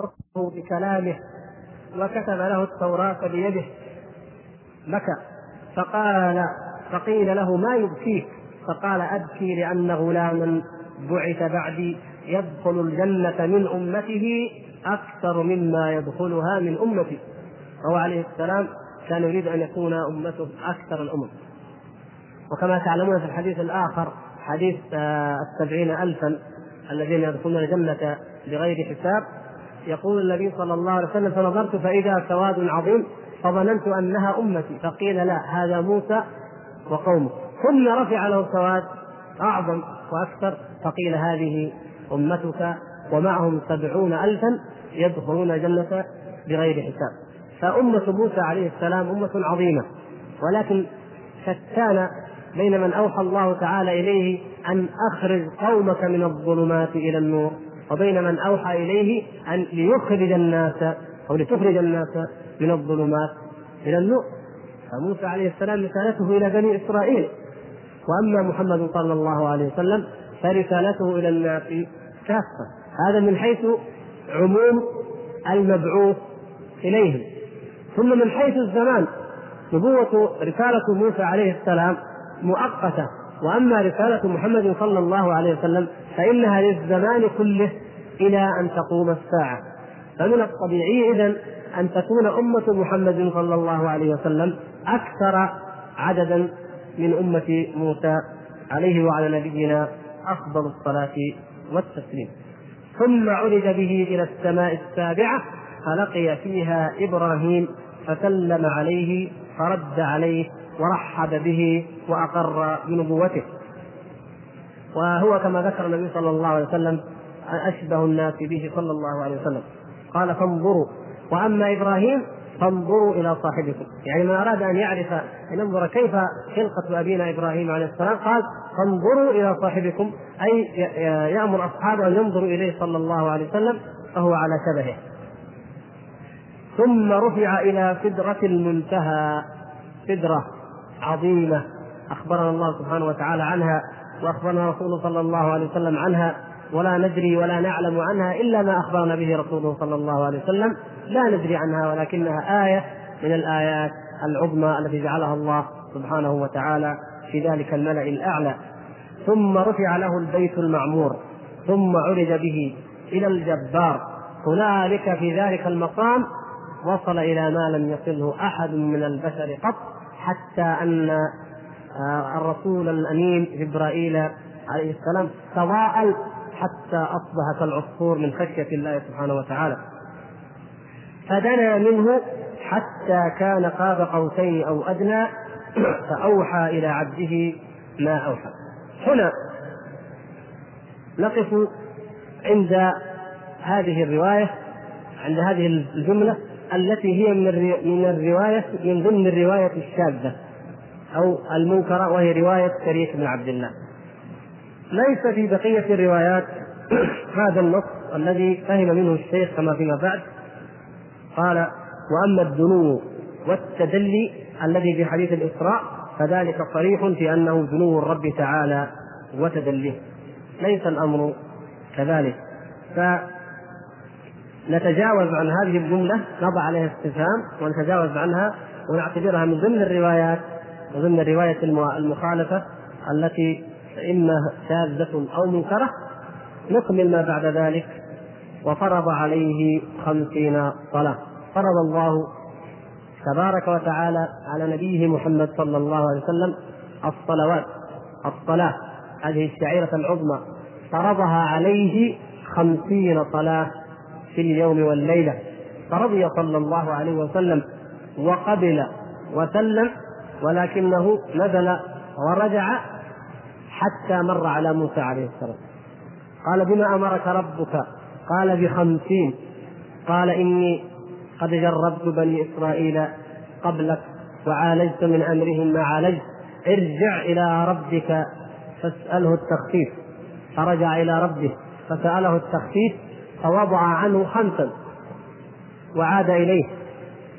ربه بكلامه وكتب له التوراة بيده. بكى. فقال فقيل له ما يبكيك؟ فقال أبكي لأن غلاما بعث بعدي يدخل الجنة من أمته أكثر مما يدخلها من أمتي. وهو عليه السلام كان يريد أن يكون أمته أكثر الأمم. وكما تعلمون في الحديث الآخر حديث آه، السبعين ألفا الذين يدخلون الجنة بغير حساب يقول النبي صلى الله عليه وسلم فنظرت فإذا سواد عظيم فظننت أنها أمتي. فقيل لا هذا موسى وقومه. ثم رفع له سواد أعظم وأكثر فقيل هذه أمتك ومعهم سبعون ألفا يدخلون الجنة بغير حساب. فأمة موسى عليه السلام أمة عظيمة ولكن شتان بين من أوحى الله تعالى إليه أن أخرج قومك من الظلمات إلى النور. وبين من أوحى إليه أن ليخرج الناس أو لتخرج الناس من الظلمات إلى النور. فموسى عليه السلام رسالته إلى بني إسرائيل. وأما محمد صلى الله عليه وسلم فرسالته إلى الناس كافة. هذا من حيث عموم المبعوث إليهم. ثم من حيث الزمان. نبوة رسالة موسى عليه السلام مؤقتة. وأما رسالة محمد صلى الله عليه وسلم فإنها للزمان كله إلى أن تقوم الساعة. فمن الطبيعي إذا أن تكون أمة محمد صلى الله عليه وسلم أكثر عددا من أمة موسى عليه وعلى نبينا أفضل الصلاة والتسليم. ثم عرج به إلى السماء السابعة فلقي فيها إبراهيم فسلم عليه فرد عليه ورحب به وأقر بنبوته. وهو كما ذكر النبي صلى الله عليه وسلم أشبه الناس به صلى الله عليه وسلم. قال فانظروا. وأما إبراهيم فانظروا إلى صاحبكم. يعني من أراد أن يعرف أن ينظر كيف خلقة أبينا إبراهيم عليه السلام قال فانظروا إلى صاحبكم. أي يأمر أصحابه أن ينظروا إليه صلى الله عليه وسلم فهو على شبهه. ثم رفع إلى سدرة المنتهى. سدرة. عظيمة. أخبرنا الله سبحانه وتعالى عنها وأخبرنا رسوله صلى الله عليه وسلم عنها ولا ندري ولا نعلم عنها إلا ما أخبرنا به رسوله صلى الله عليه وسلم. لا ندري عنها ولكنها آية من الآيات العظمى التي جعلها الله سبحانه وتعالى في ذلك الملأ الأعلى. ثم رفع له البيت المعمور ثم عرج به إلى الجبار. هنالك في ذلك المقام وصل إلى ما لم يصله أحد من البشر قط. حتى أن آه، الرسول الأمين جبرائيل عليه السلام تضاءل حتى أصبح كالعصفور من خشية الله سبحانه وتعالى. فدنا منه حتى كان قاب قوسين أو أدنى فأوحى إلى عبده ما أوحى. هنا نقف عند هذه الرواية عند هذه الجملة التي هي من من الرواية من ضمن الرواية الشاذة أو المنكرة وهي رواية شريك بن عبد الله. ليس في بقية الروايات هذا النص الذي فهم منه الشيخ كما فيما بعد. قال وأما الدنو والتدلي الذي في حديث الإسراء فذلك صريح في أنه دنو الرب تعالى وتدليه. ليس الأمر كذلك. فنتجاوز عن هذه الجملة نضع عليها استفهام ونتجاوز عنها ونعتبرها من ضمن الروايات وضمن رواية المخالفة التي إما شاذة أو منكرة. نكمل ما بعد ذلك. وفرض عليه خمسين صلاة. فرض الله تبارك وتعالى على نبيه محمد صلى الله عليه وسلم الصلوات الصلاة هذه الشعيرة العظمى. فرضها عليه خمسين صلاة. في اليوم والليلة. فرضي صلى الله عليه وسلم وقبل وسلم ولكنه نزل ورجع حتى مر على موسى عليه السلام. قال بما أمرك ربك؟ قال بخمسين. قال إني قد جربت بني إسرائيل قبلك وعالجت من أمرهم ما عالجت. ارجع إلى ربك فاسأله التخفيف. فرجع إلى ربه فسأله التخفيف فوضع عنه خمسا وعاد إليه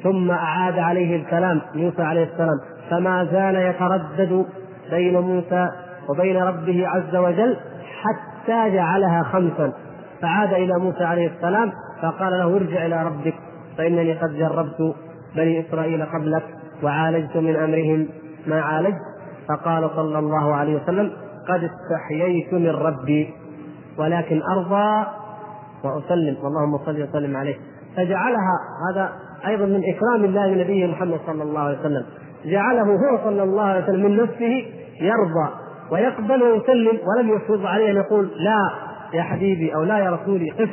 ثم أعاد عليه الكلام موسى عليه السلام فما زال يتردد بين موسى وبين ربه عز وجل حتى جعلها خمسا. فعاد إلى موسى عليه السلام فقال له ارجع إلى ربك فإنني قد جربت بني إسرائيل قبلك وعالجت من أمرهم ما عالجت. فقال صلى الله عليه وسلم قد استحييت من ربي ولكن أرضى وأسلم. اللهم صل وسلم عليه. فجعلها هذا أيضا من إكرام الله لنبيه محمد صلى الله عليه وسلم. جعله هو صلى الله عليه وسلم من نفسه يرضى ويقبل ويسلم ولم يفرض عليه أن يقول لا يا حبيبي أو لا يا رسولي قف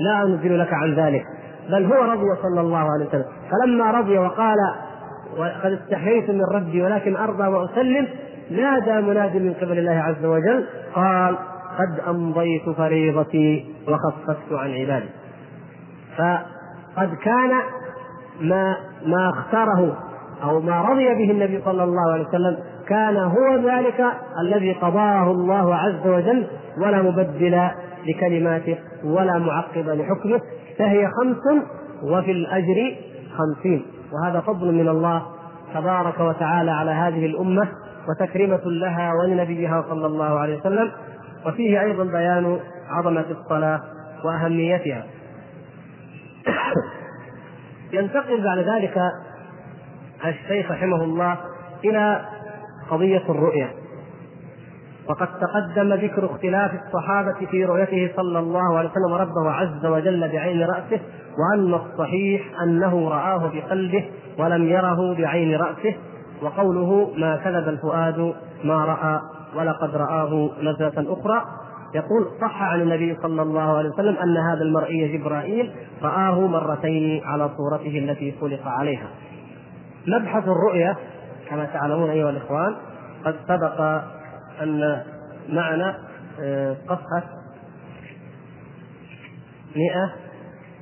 لا أنزل لك عن ذلك. بل هو رضي صلى الله عليه وسلم. فلما رضي وقال وقد استحييت من ربي ولكن أرضى وأسلم نادى مناد من قبل الله عز وجل قال قد أمضيت فريضتي وخففت عن عبادي. فقد كان ما ما اختاره أو ما رضي به النبي صلى الله عليه وسلم كان هو ذلك الذي قضاه الله عز وجل ولا مبدل لكلماته ولا معقب لحكمه. فهي خمس وفي الأجر خمسين. وهذا فضل من الله تبارك وتعالى على هذه الأمة وتكريمة لها ولنبيها صلى الله عليه وسلم. وفيه أيضا بيان عظمة الصلاة وأهميتها. ينتقل بعد ذلك الشيخ رحمه الله إلى قضية الرؤية. وقد تقدم ذكر اختلاف الصحابة في رؤيته صلى الله عليه وسلم ربه عز وجل بعين رأسه وأن الصحيح أنه رآه بقلبه ولم يره بعين رأسه وقوله ما كذب الفؤاد ما رأى. ولقد رآه نزلة أخرى. يقول صح عن النبي صلى الله عليه وسلم أن هذا المرئي جبرائيل رآه مرتين على صورته التي خلق عليها. مبحث الرؤية كما تعلمون أيها الإخوان قد سبق أن معنا آه، صفحة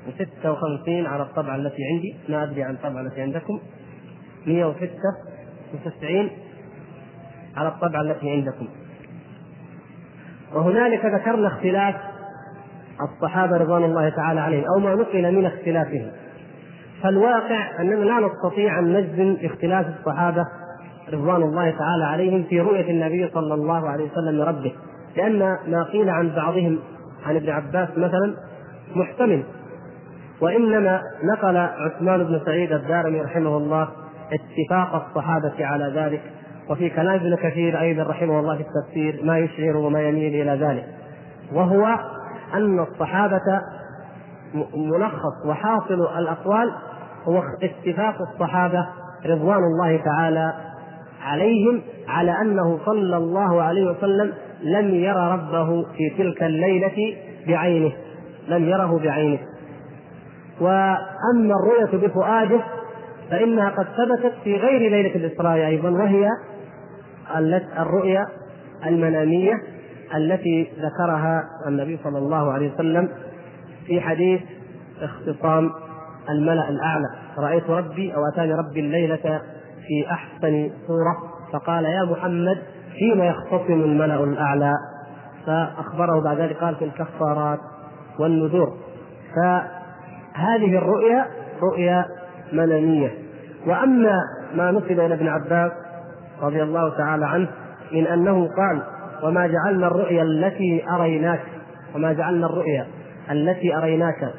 156 على الطبعة التي عندي. ما أدري عن الطبعة التي عندكم. 196 على الطبعة التي عندكم. وهنالك ذكرنا اختلاف الصحابة رضوان الله تعالى عليهم أو ما نقل من اختلافهم. فالواقع أننا لا نستطيع أن نجزم باختلاف الصحابة رضوان الله تعالى عليهم في رؤية النبي صلى الله عليه وسلم لربه. لأن ما قيل عن بعضهم عن ابن عباس مثلا محتمل. وإنما نقل عثمان بن سعيد الدارمي رحمه الله اتفاق الصحابة على ذلك. وفي كلام ابن كثير أيضا رحمه الله في التفسير ما يشعر وما يميل إلى ذلك وهو أن الصحابة ملخص وحاصل الأقوال هو اتفاق الصحابة رضوان الله تعالى عليهم على أنه صلى الله عليه وسلم لم ير ربه في تلك الليلة بعينه لم يره بعينه. وأما الرؤية بفؤاده فإنها قد ثبتت في غير ليلة الإسراء أيضا وهي الرؤيا المنامية التي ذكرها النبي صلى الله عليه وسلم في حديث اختصام الملأ الأعلى. رأيت ربي أو أتاني ربي الليلة في أحسن صورة. فقال يا محمد فيما يختصم الملأ الأعلى؟ فأخبره بعد ذلك قال في الكفارات والنذور. فهذه الرؤيا رؤيا منامية. وأما ما نسب إلى ابن عباس رضي الله تعالى عنه من أنه قال وما جعلنا الرؤيا التي أريناك وما جعلنا الرؤيا التي أريناك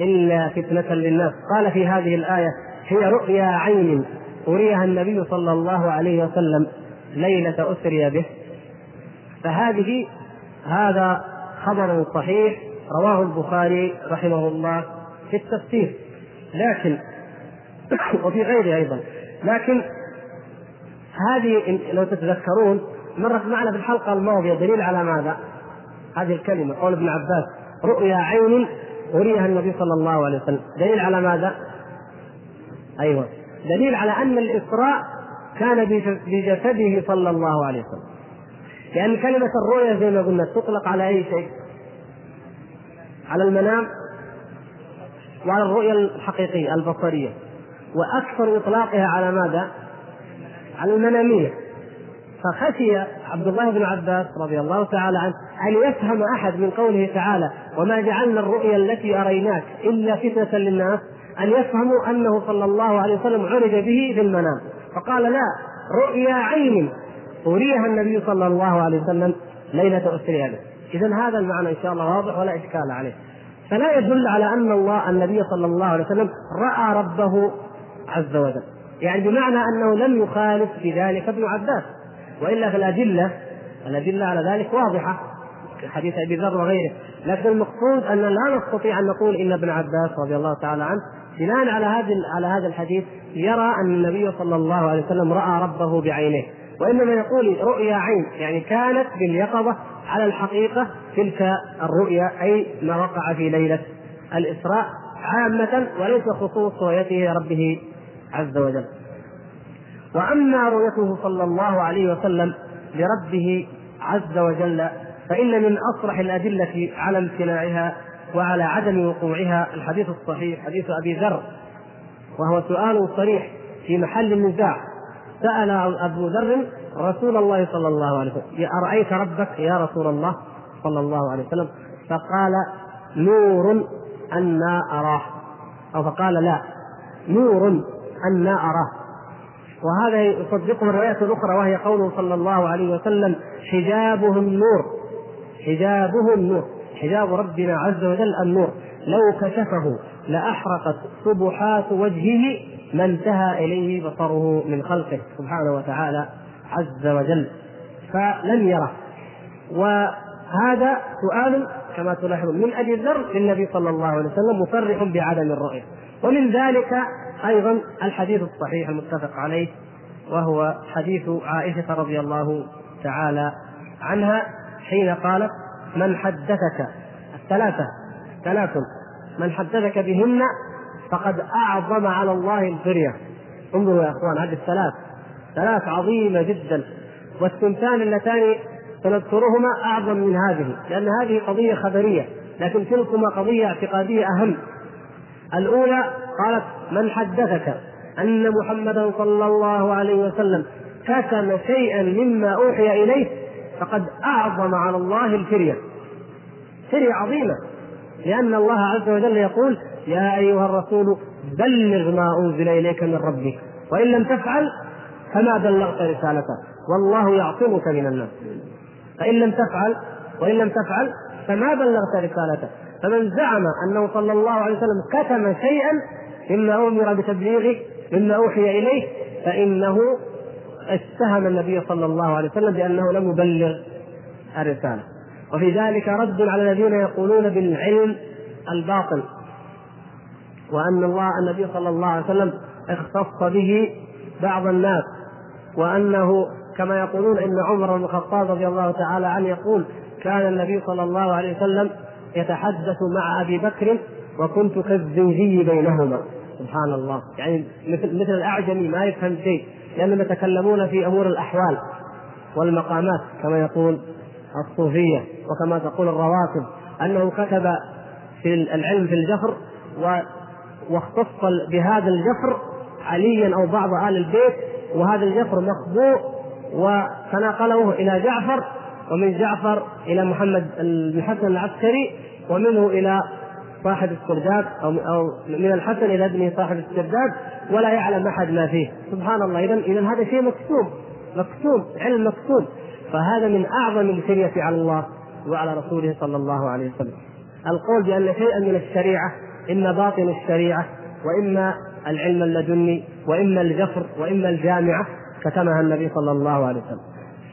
إلا فتنة للناس. قال في هذه الآية هي رؤيا عين أريها النبي صلى الله عليه وسلم ليلة أسري به. فهذه هذا خبر صحيح رواه البخاري رحمه الله في التفسير لكن وفي غيره أيضا لكن هذه لو تتذكرون مرت معنا في الحلقة الماضية دليل على ماذا؟ هذه الكلمة قول ابن عباس رؤيا عين أريها النبي صلى الله عليه وسلم دليل على ماذا؟ أيوه دليل على أن الإسراء كان بجسده صلى الله عليه وسلم لأن كلمة الرؤيا زي ما قلنا تطلق على أي شيء على المنام وعلى الرؤيا الحقيقية البصرية وأكثر إطلاقها على ماذا؟ على المنامية فخشي عبد الله بن عباس رضي الله تعالى عنه أن يفهم أحد من قوله تعالى وما جعلنا الرؤيا التي أريناك إلا فتنة للناس أن يفهموا أنه صلى الله عليه وسلم عرج به في المنام فقال لا رؤيا عين أريها النبي صلى الله عليه وسلم ليلة اسري به اذا هذا المعنى إن شاء الله واضح ولا إشكال عليه. فلا يدل على أن الله النبي صلى الله عليه وسلم رأى ربه عز وجل. يعني بمعنى أنه لم يخالف في ذلك ابن عباس وإلا فالأدلة الأدلة على ذلك واضحة حديث أبي ذر وغيره. لكن المقصود أن لا نستطيع أن نقول إن ابن عباس رضي الله تعالى عنه بناء على هذا على هذا الحديث يرى أن النبي صلى الله عليه وسلم رأى ربه بعينيه وإنما يقول رؤيا عين يعني كانت باليقظة على الحقيقة تلك الرؤيا أي ما وقع في ليلة الإسراء عامة وليس خصوص رؤيته ربه عز وجل. وأما رؤيته صلى الله عليه وسلم لربه عز وجل فإن من أصرح الأدلة على امتناعها وعلى عدم وقوعها الحديث الصحيح حديث أبي ذر وهو سؤال صريح في محل النزاع. سأل أبو ذر رسول الله صلى الله عليه وسلم أرأيت ربك يا رسول الله صلى الله عليه وسلم؟ فقال نور أنا أراه. أو فقال لا نور أنا أراه. وهذا يصدقه الروايات الأخرى وهي قوله صلى الله عليه وسلم حجابه النور حجابه النور حجاب ربنا عز وجل النور. لو كشفه لأحرقت سبحات وجهه ما انتهى إليه بصره من خلقه سبحانه وتعالى عز وجل. فلم يره. وهذا سؤال كما تلاحظون من ابي ذر للنبي صلى الله عليه وسلم مصرح بعدم الرؤية. ومن ذلك أيضا الحديث الصحيح المتفق عليه وهو حديث عائشة رضي الله تعالى عنها حين قالت من حدثك الثلاثة ثلاث من حدثك بهن فقد أعظم على الله الفرية. انظروا يا إخوان هذه الثلاث ثلاث عظيمة جدا والثنتان اللتان سنذكرهما أعظم من هذه لأن هذه قضية خبرية لكن تلكما قضية اعتقادية أهم. الأولى قالت من حدثك أن محمدا صلى الله عليه وسلم كتم شيئا مما أوحي إليه فقد أعظم على الله الفرية. فرية عظيمة لأن الله عز وجل يقول يا أيها الرسول بلغ ما أنزل إليك من ربك وإن لم تفعل فما بلغت رسالته والله يعصمك من الناس. فإن لم تفعل وإن لم تفعل فما بلغت رسالته. فمن زعم أنه صلى الله عليه وسلم كتم شيئا مما أمر بتبليغه مما أوحي إليه فإنه اتهم النبي صلى الله عليه وسلم بأنه لم يبلغ الرسالة. وفي ذلك رد على الذين يقولون بالعلم الباطل وأن الله النبي صلى الله عليه وسلم اختص به بعض الناس وأنه كما يقولون إن عمر بن الخطاب رضي الله تعالى عنه يقول كان النبي صلى الله عليه وسلم يتحدث مع أبي بكر وكنت كالزنجي بينهما. سبحان الله. يعني مثل مثل الأعجمي ما يفهم شيء لأنهم يتكلمون في أمور الأحوال والمقامات كما يقول الصوفية وكما تقول الرواتب أنه كتب في العلم في الجفر واختص بهذا الجفر عليا أو بعض آل البيت وهذا الجفر مخبوء وتناقله إلى جعفر ومن جعفر إلى محمد بن حسن العسكري ومنه إلى صاحب السرداب أو أو من الحسن إلى ابنه صاحب السرداب ولا يعلم أحد ما فيه. سبحان الله. اذا اذا هذا شيء مكتوب. مكتوب. علم مكتوب. فهذا من أعظم الكريه على الله وعلى رسوله صلى الله عليه وسلم. القول بأن شيئا من الشريعة إما باطن الشريعة وإما العلم اللدني وإما الجفر وإما الجامعة كتمها النبي صلى الله عليه وسلم.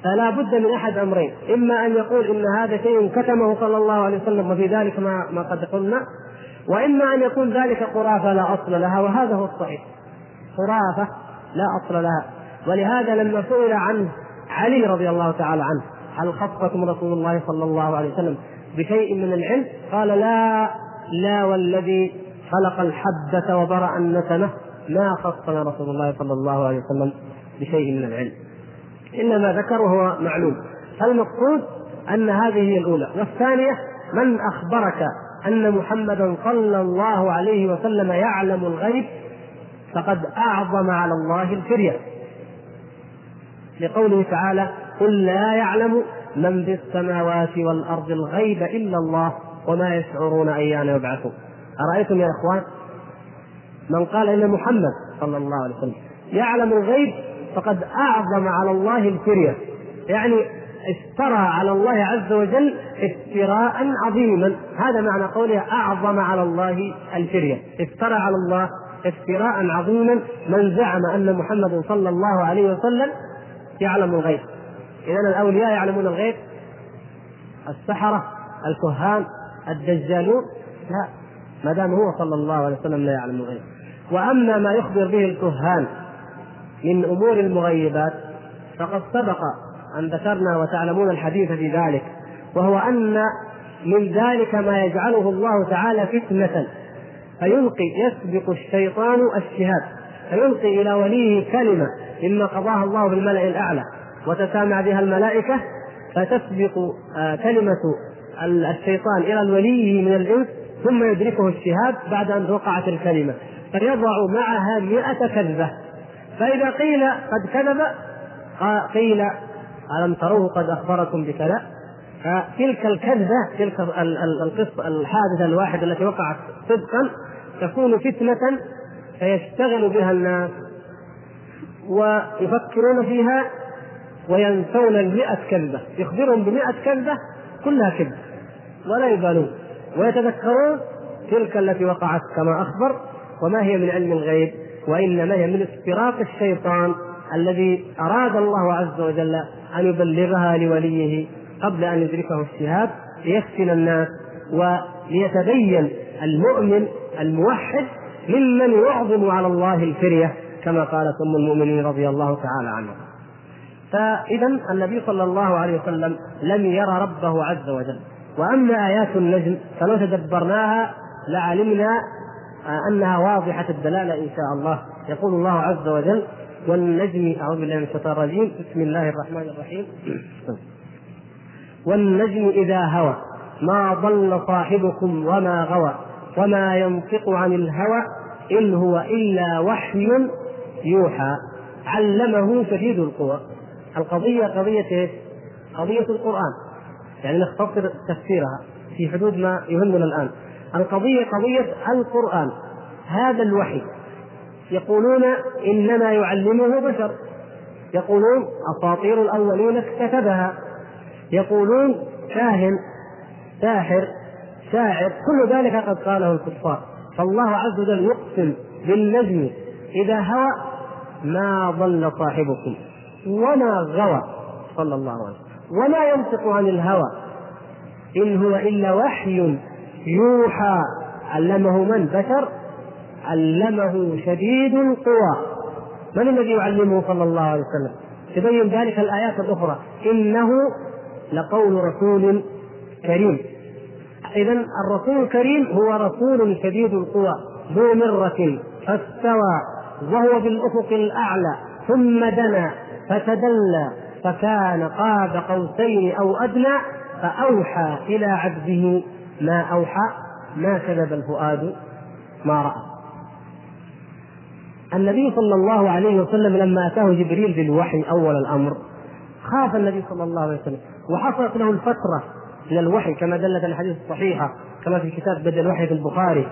فلا بد من أحد أمرين. إما أن يقول إن هذا شيء كتمه صلى الله عليه وسلم وفي ذلك ما ما قد قلنا. وإما أن يكون ذلك خرافة لا أصل لها وهذا هو الصحيح. خرافة لا أصل لها. ولهذا لما سئل عن علي رضي الله تعالى عنه هل خصكم رسول الله صلى الله عليه وسلم بشيء من العلم؟ قال لا لا والذي خلق الحبة وبرأ النسمة ما خصنا رسول الله صلى الله عليه وسلم بشيء من العلم. انما ذكر وهو معلوم. فالمقصود أن هذه هي الأولى. والثانية من أخبرك أن محمدا صلى الله عليه وسلم يعلم الغيب فقد أعظم على الله الفرية. لقوله تعالى قل لا يعلم من في السماوات والأرض الغيب إلا الله وما يشعرون أيان يبعثون. أرأيتم يا إخوان من قال إن محمد صلى الله عليه وسلم يعلم الغيب فقد أعظم على الله الفريه يعني افترى على الله عز وجل افتراء عظيما. هذا معنى قوله أعظم على الله الفريه افترى على الله افتراء عظيما من زعم أن محمدا صلى الله عليه وسلم يعلم الغيب. اذا الأولياء يعلمون الغيب. السحرة الكهان الدجالون. لا ما دام هو صلى الله عليه وسلم لا يعلم الغيب. وأما ما يخبر به الكهان من أمور المغيبات. فقد سبق أن ذكرنا وتعلمون الحديث في ذلك وهو أن من ذلك ما يجعله الله تعالى فتنة. فيلقي يسبق الشيطان الشهاد فيلقي إلى وليه كلمة مما قضاها الله بالملا الأعلى وتسامع بها الملائكة فتسبق آه، كلمة الشيطان إلى الولي من الإنس ثم يدركه الشهاد بعد أن وقعت الكلمة. فيضع معها مئة كذبة. فإذا قيل قد كذب قيل ألم تروه قد أخبركم بكذا؟ فتلك الكذبة تلك القصة الحادثة الواحدة التي وقعت صدقا تكون فتنة فيشتغل بها الناس ويفكرون فيها وينسون المئة كذبة. يخبرهم بمئة كذبة كلها كذب ولا يبالون. ويتذكرون تلك التي وقعت كما أخبر وما هي من علم الغيب. وإنما هي من استراق الشيطان الذي أراد الله عز وجل أن يبلغها لوليه قبل أن يدركه الشهاد ليفتن الناس وليتبين المؤمن الموحد ممن يعظم على الله الفرية كما قالت أم المؤمنين رضي الله تعالى عنها. فإذا النبي صلى الله عليه وسلم لم يرى ربه عز وجل. وأما آيات النجم فلو تدبرناها لعلمنا أنها واضحة الدلالة إن شاء الله. يقول الله عز وجل والنجم أعوذ بالله من الشيطان الرجيم بسم الله الرحمن الرحيم. والنجم إذا هوى ما ضل صاحبكم وما غوى وما ينطق عن الهوى إن هو إلا وحي يوحى. علمه شديد القوى. القضية قضية إيش؟ قضية القرآن. يعني نختصر تفسيرها في حدود ما يهمنا الآن. القضية قضية القرآن هذا الوحي. يقولون إنما يعلمه بشر. يقولون أساطير الأولين اكتتبها. يقولون كاهن ساحر شاعر كل ذلك قد قاله الكفار. فالله عز وجل يقسم بالنجم إذا هوى ما ضل صاحبكم وما غوى صلى الله عليه وسلم. وما ينطق عن الهوى إن هو إلا وحي. يوحى. علمه من؟ بشر. علمه شديد القوى. من الذي يعلمه صلى الله عليه وسلم؟ تبين ذلك الآيات الأخرى. إنه لقول رسول كريم. إذا الرسول الكريم هو رسول شديد القوى ذو مرة فاستوى وهو بالأفق الأعلى ثم دنا فتدلى فكان قاب قوسين أو أدنى فأوحى إلى عبده. ما أوحى ما كذب الفؤاد ما رأى. النبي صلى الله عليه وسلم لما أتاه جبريل بالوحي أول الأمر خاف النبي صلى الله عليه وسلم وحصلت له الفترة من الوحي كما دلت الحديث الصحيحة كما في كتاب بدء الوحي في البخاري.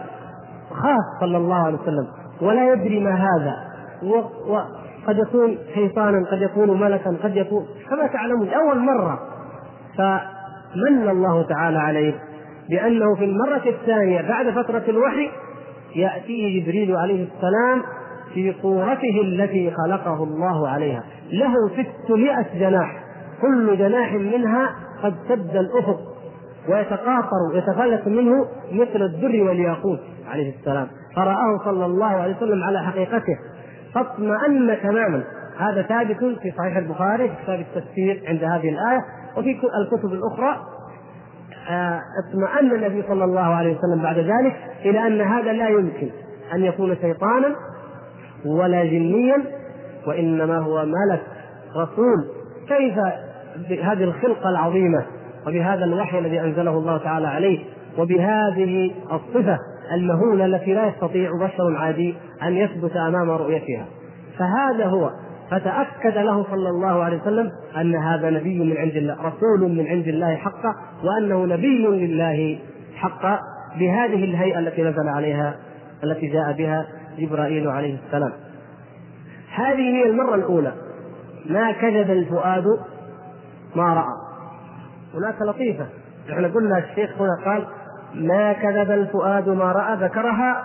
خاف صلى الله عليه وسلم ولا يدري ما هذا. وقد يكون شيطانا قد يكون ملكا قد يكون كما تعلمون أول مرة. فمن الله تعالى عليه؟ بأنه في المرة الثانية بعد فترة الوحي يأتيه جبريل عليه السلام في صورته التي خلقه الله عليها. له ستمائة جناح كل جناح منها قد سد الأفق ويتقاطر ويتفلت منه مثل الدر والياقوت عليه السلام. فرآه صلى الله عليه وسلم على حقيقته. فاطمأن تماما. هذا ثابت في صحيح البخاري في كتاب التفسير عند هذه الآية وفي الكتب الأخرى. اطمأن النبي صلى الله عليه وسلم بعد ذلك إلى أن هذا لا يمكن أن يكون شيطانا ولا جنيا وإنما هو ملك رسول. كيف بهذه الخلقة العظيمة وبهذا الوحي الذي أنزله الله تعالى عليه وبهذه الصفة المهولة التي لا يستطيع بشر عادي أن يثبت أمام رؤيتها؟ فهذا هو فتأكد له صلى الله عليه وسلم أن هذا نبي من عند الله رسول من عند الله حقا وأنه نبي لله حقا بهذه الهيئة التي نزل عليها التي جاء بها جبرائيل عليه السلام. هذه هي المرة الأولى. ما كذب الفؤاد ما رأى. هناك لطيفة. إحنا قلنا الشيخ هنا قال ما كذب الفؤاد ما رأى ذكرها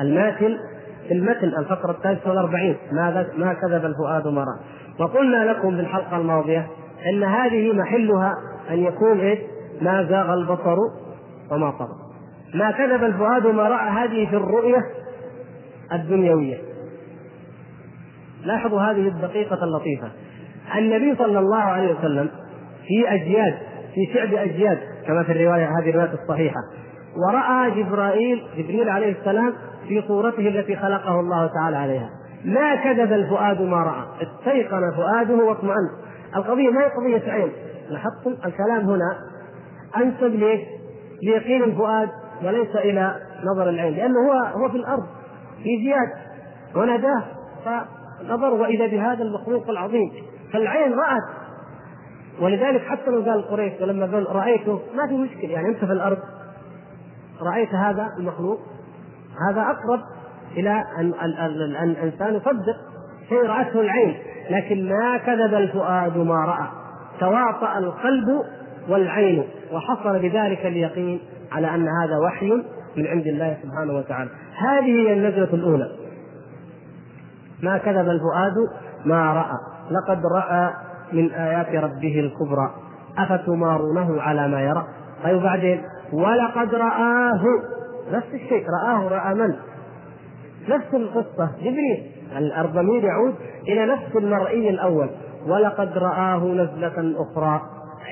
الماتن في المتن الفقرة الثالثة والأربعين ما ما كذب الفؤاد ما رأى وقلنا لكم في الحلقة الماضية أن هذه محلها أن يكون إيش؟ ما زاغ البصر وما طغى. ما كذب الفؤاد ما رأى هذه في الرؤية الدنيوية. لاحظوا هذه الدقيقة اللطيفة. النبي صلى الله عليه وسلم في أجياد في شعب أجياد كما في الرواية هذه الرواية الصحيحة. ورأى جبرائيل جبريل عليه السلام في صورته التي خلقه الله تعالى عليها. ما كذب الفؤاد ما رأى. استيقن فؤاده واطمأن. القضية ما هي قضية عين. لاحظتم الكلام هنا أنسب ليش؟ ليقين الفؤاد وليس إلى نظر العين لأنه هو هو في الأرض في زياد. وناداه فنظر وإذا بهذا المخلوق العظيم. فالعين رأت. ولذلك حتى لو قال قريش ولما قال رأيته ما في مشكلة. يعني أنت في الأرض رأيت هذا المخلوق؟ هذا أقرب إلى أن أن الإنسان يصدق. شيء رأته العين لكن ما كذب الفؤاد ما رأى. تواطأ القلب والعين وحصل بذلك اليقين على أن هذا وحي من عند الله سبحانه وتعالى. هذه هي النزلة الأولى. ما كذب الفؤاد ما رأى. لقد رأى من آيات ربه الكبرى. أفتمارونه على ما يرى. طيب بعدين؟ ولقد رآه. نفس الشيء رآه رأى من؟ نفس القصة. جبريل. الضمير يعود إلى نفس المرئي الأول. ولقد رآه نزلة أخرى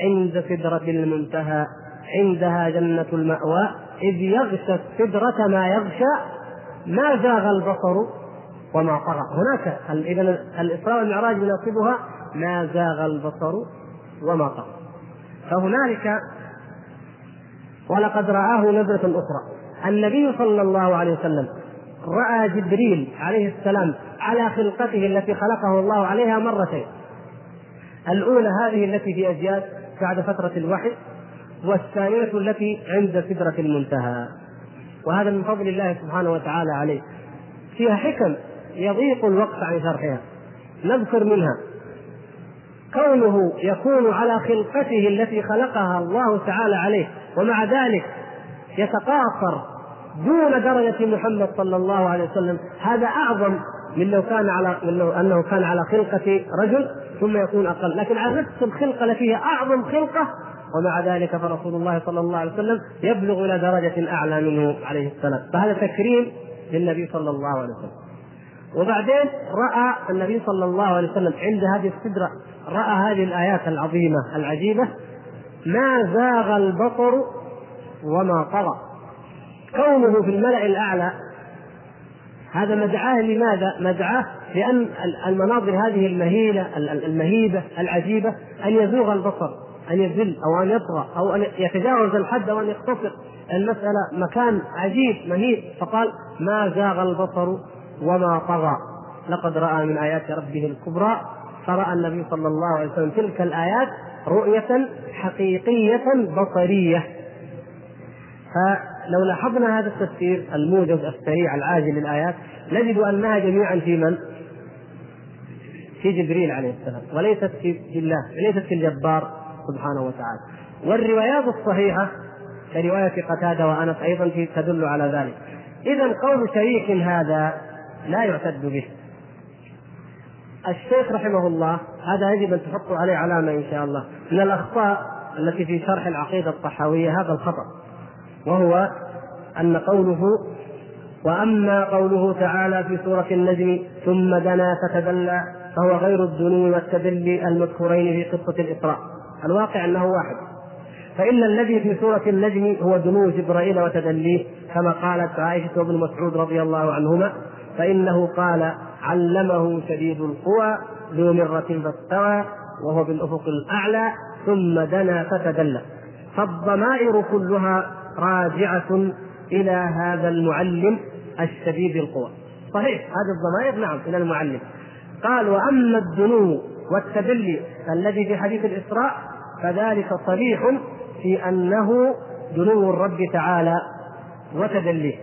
عند سدرة المنتهى. عندها جنة المأوى. إذ يغشى السدرة ما يغشى. ما زاغ البصر وما طغى. هناك إذا الإسراء والمعراج يناسبها ما زاغ البصر وما طغى. فهنالك ولقد رآه نزلة أخرى. النبي صلى الله عليه وسلم رأى جبريل عليه السلام على خلقته التي خلقه الله عليها مرتين. الأولى هذه التي في أجيال بعد فترة الوحي والثانية التي عند سدرة المنتهى. وهذا من فضل الله سبحانه وتعالى عليه. فيها حكم يضيق الوقت عن شرحها. نذكر منها. كونه يكون على خلقته التي خلقها الله تعالى عليه ومع ذلك يتقاصر دون درجة محمد صلى الله عليه وسلم. هذا أعظم من لو كان على من لو أنه كان على خلقة رجل ثم يكون أقل. لكن على نفس الخلقة التي هي أعظم خلقة ومع ذلك فرسول الله صلى الله عليه وسلم يبلغ إلى درجة أعلى منه عليه السلام. فهذا تكريم للنبي صلى الله عليه وسلم. وبعدين رأى النبي صلى الله عليه وسلم عند هذه السدرة رأى هذه الآيات العظيمة العجيبة ما زاغ البصر وما طغى. كونه في الملأ الأعلى هذا مدعاه لماذا؟ مدعاه لأن المناظر هذه المهيلة المهيبة العجيبة أن يزوغ البصر أن يزل أو أن يطغى أو أن يتجاوز الحد أو أن يقتصر. المسألة مكان عجيب مهيب. فقال ما زاغ البصر وما طغى. لقد رأى من آيات ربه الكبرى فرأى النبي صلى الله عليه وسلم تلك الآيات رؤية حقيقية بصرية. فلو لاحظنا هذا التفسير الموجز السريع العاجل للآيات نجد أنها جميعا في من؟ في جبريل عليه السلام وليست في الله ليست في الجبار سبحانه وتعالى. والروايات الصحيحة كرواية قتادة وأنس أيضا تدل على ذلك. إذا قول شريك هذا لا يعتد به. الشيخ رحمه الله هذا يجب أن تحطوا عليه علامة إن شاء الله. من الأخطاء التي في شرح العقيدة الطحاوية هذا الخطأ. وهو أن قوله وأما قوله تعالى في سورة النجم ثم دنا فتدلى فهو غير الدنو والتدلي المذكورين في قصة الإسراء. الواقع أنه واحد. فإن الذي في سورة النجم هو دنو جبرائيل وتدليه كما قالت عائشة وابن مسعود رضي الله عنهما فإنه قال علمه شديد القوى ذو مرة فاستوى وهو بالأفق الأعلى ثم دنا فتدلى. فالضمائر كلها راجعة إلى هذا المعلم الشديد القوى. صحيح هذه الضمائر نعم إلى المعلم. قال وأما الدنو والتدلي الذي في حديث الإسراء فذلك صريح في أنه دنو الرب تعالى وتدليه.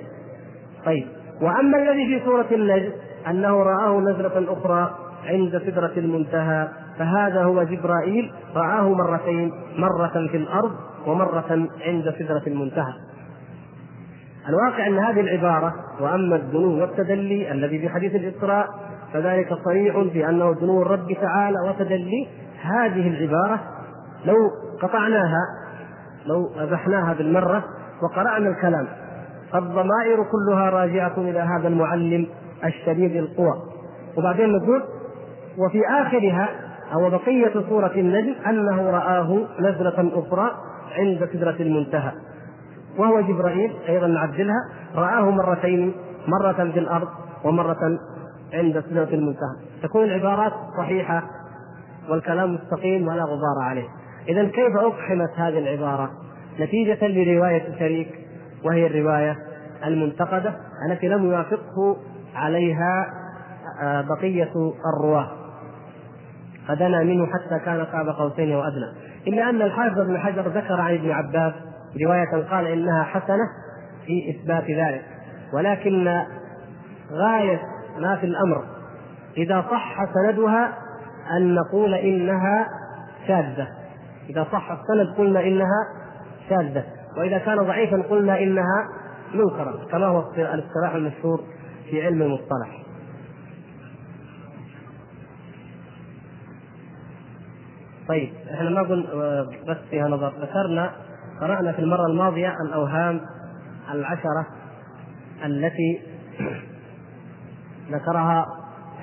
طيب وأما الذي في سورة النجم أنه رآه نزلة أخرى عند سدرة المنتهى فهذا هو جبرائيل رآه مرتين مرة في الأرض ومرة عند سدرة المنتهى. الواقع أن هذه العبارة وأما الدنو والتدلي الذي في حديث الإسراء فذلك صريح في أنه دنو الرب تعالى وتدلي. هذه العبارة لو قطعناها لو أزحناها بالمرة وقرأنا الكلام الضمائر كلها راجعة إلى هذا المعلم الشديد القوى. وبعدين نقول وفي آخرها أو بقية سورة النجم أنه رآه نزلة أخرى عند سدرة المنتهى. وهو جبرائيل أيضا نعدلها رآه مرتين مرة في الأرض ومرة عند سدرة المنتهى. تكون العبارات صحيحة والكلام مستقيم ولا غبار عليه. إذا كيف أقحمت هذه العبارة؟ نتيجة لرواية شريك وهي الرواية المنتقدة. التي لم يوافقه عليها آه، بقية الرواة. فدنا منه حتى كان قاب قوسين وأدنى. إلا أن الحافظ بن حجر ذكر عن ابن عباس رواية قال إنها حسنة في إثبات ذلك. ولكن غاية ما في الأمر إذا صح سندها أن نقول إنها شاذة. إذا صح السند قلنا إنها شاذة. وإذا كان ضعيفا قلنا إنها منكرة كما هو الاصطلاح المشهور في علم المصطلح. طيب إحنا ما قلنا بس فيها نظر. ذكرنا قرأنا في المرة الماضية الأوهام العشرة التي ذكرها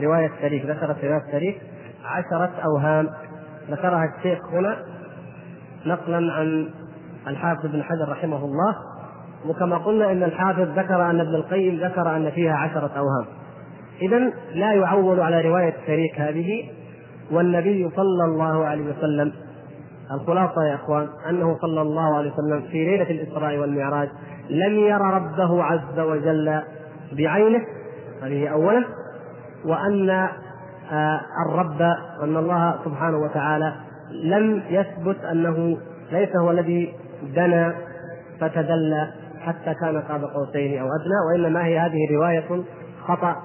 رواية شريك ذكرت رواية شريك عشرة أوهام. ذكرها الشيخ هنا نقلا عن الحافظ ابن حجر رحمه الله. وكما قلنا إن الحافظ ذكر أن ابن القيم ذكر أن فيها عشرة أوهام. اذا لا يعول على رواية شريك هذه. والنبي صلى الله عليه وسلم الخلاصة يا إخوان أنه صلى الله عليه وسلم في ليلة الإسراء والمعراج لم ير ربه عز وجل بعينه هذه اولا وأن آه، الرب وأن الله سبحانه وتعالى لم يثبت أنه ليس هو الذي دنا فتدلى حتى كان قاب قوسين أو أدنى وإنما هي هذه رواية خطأ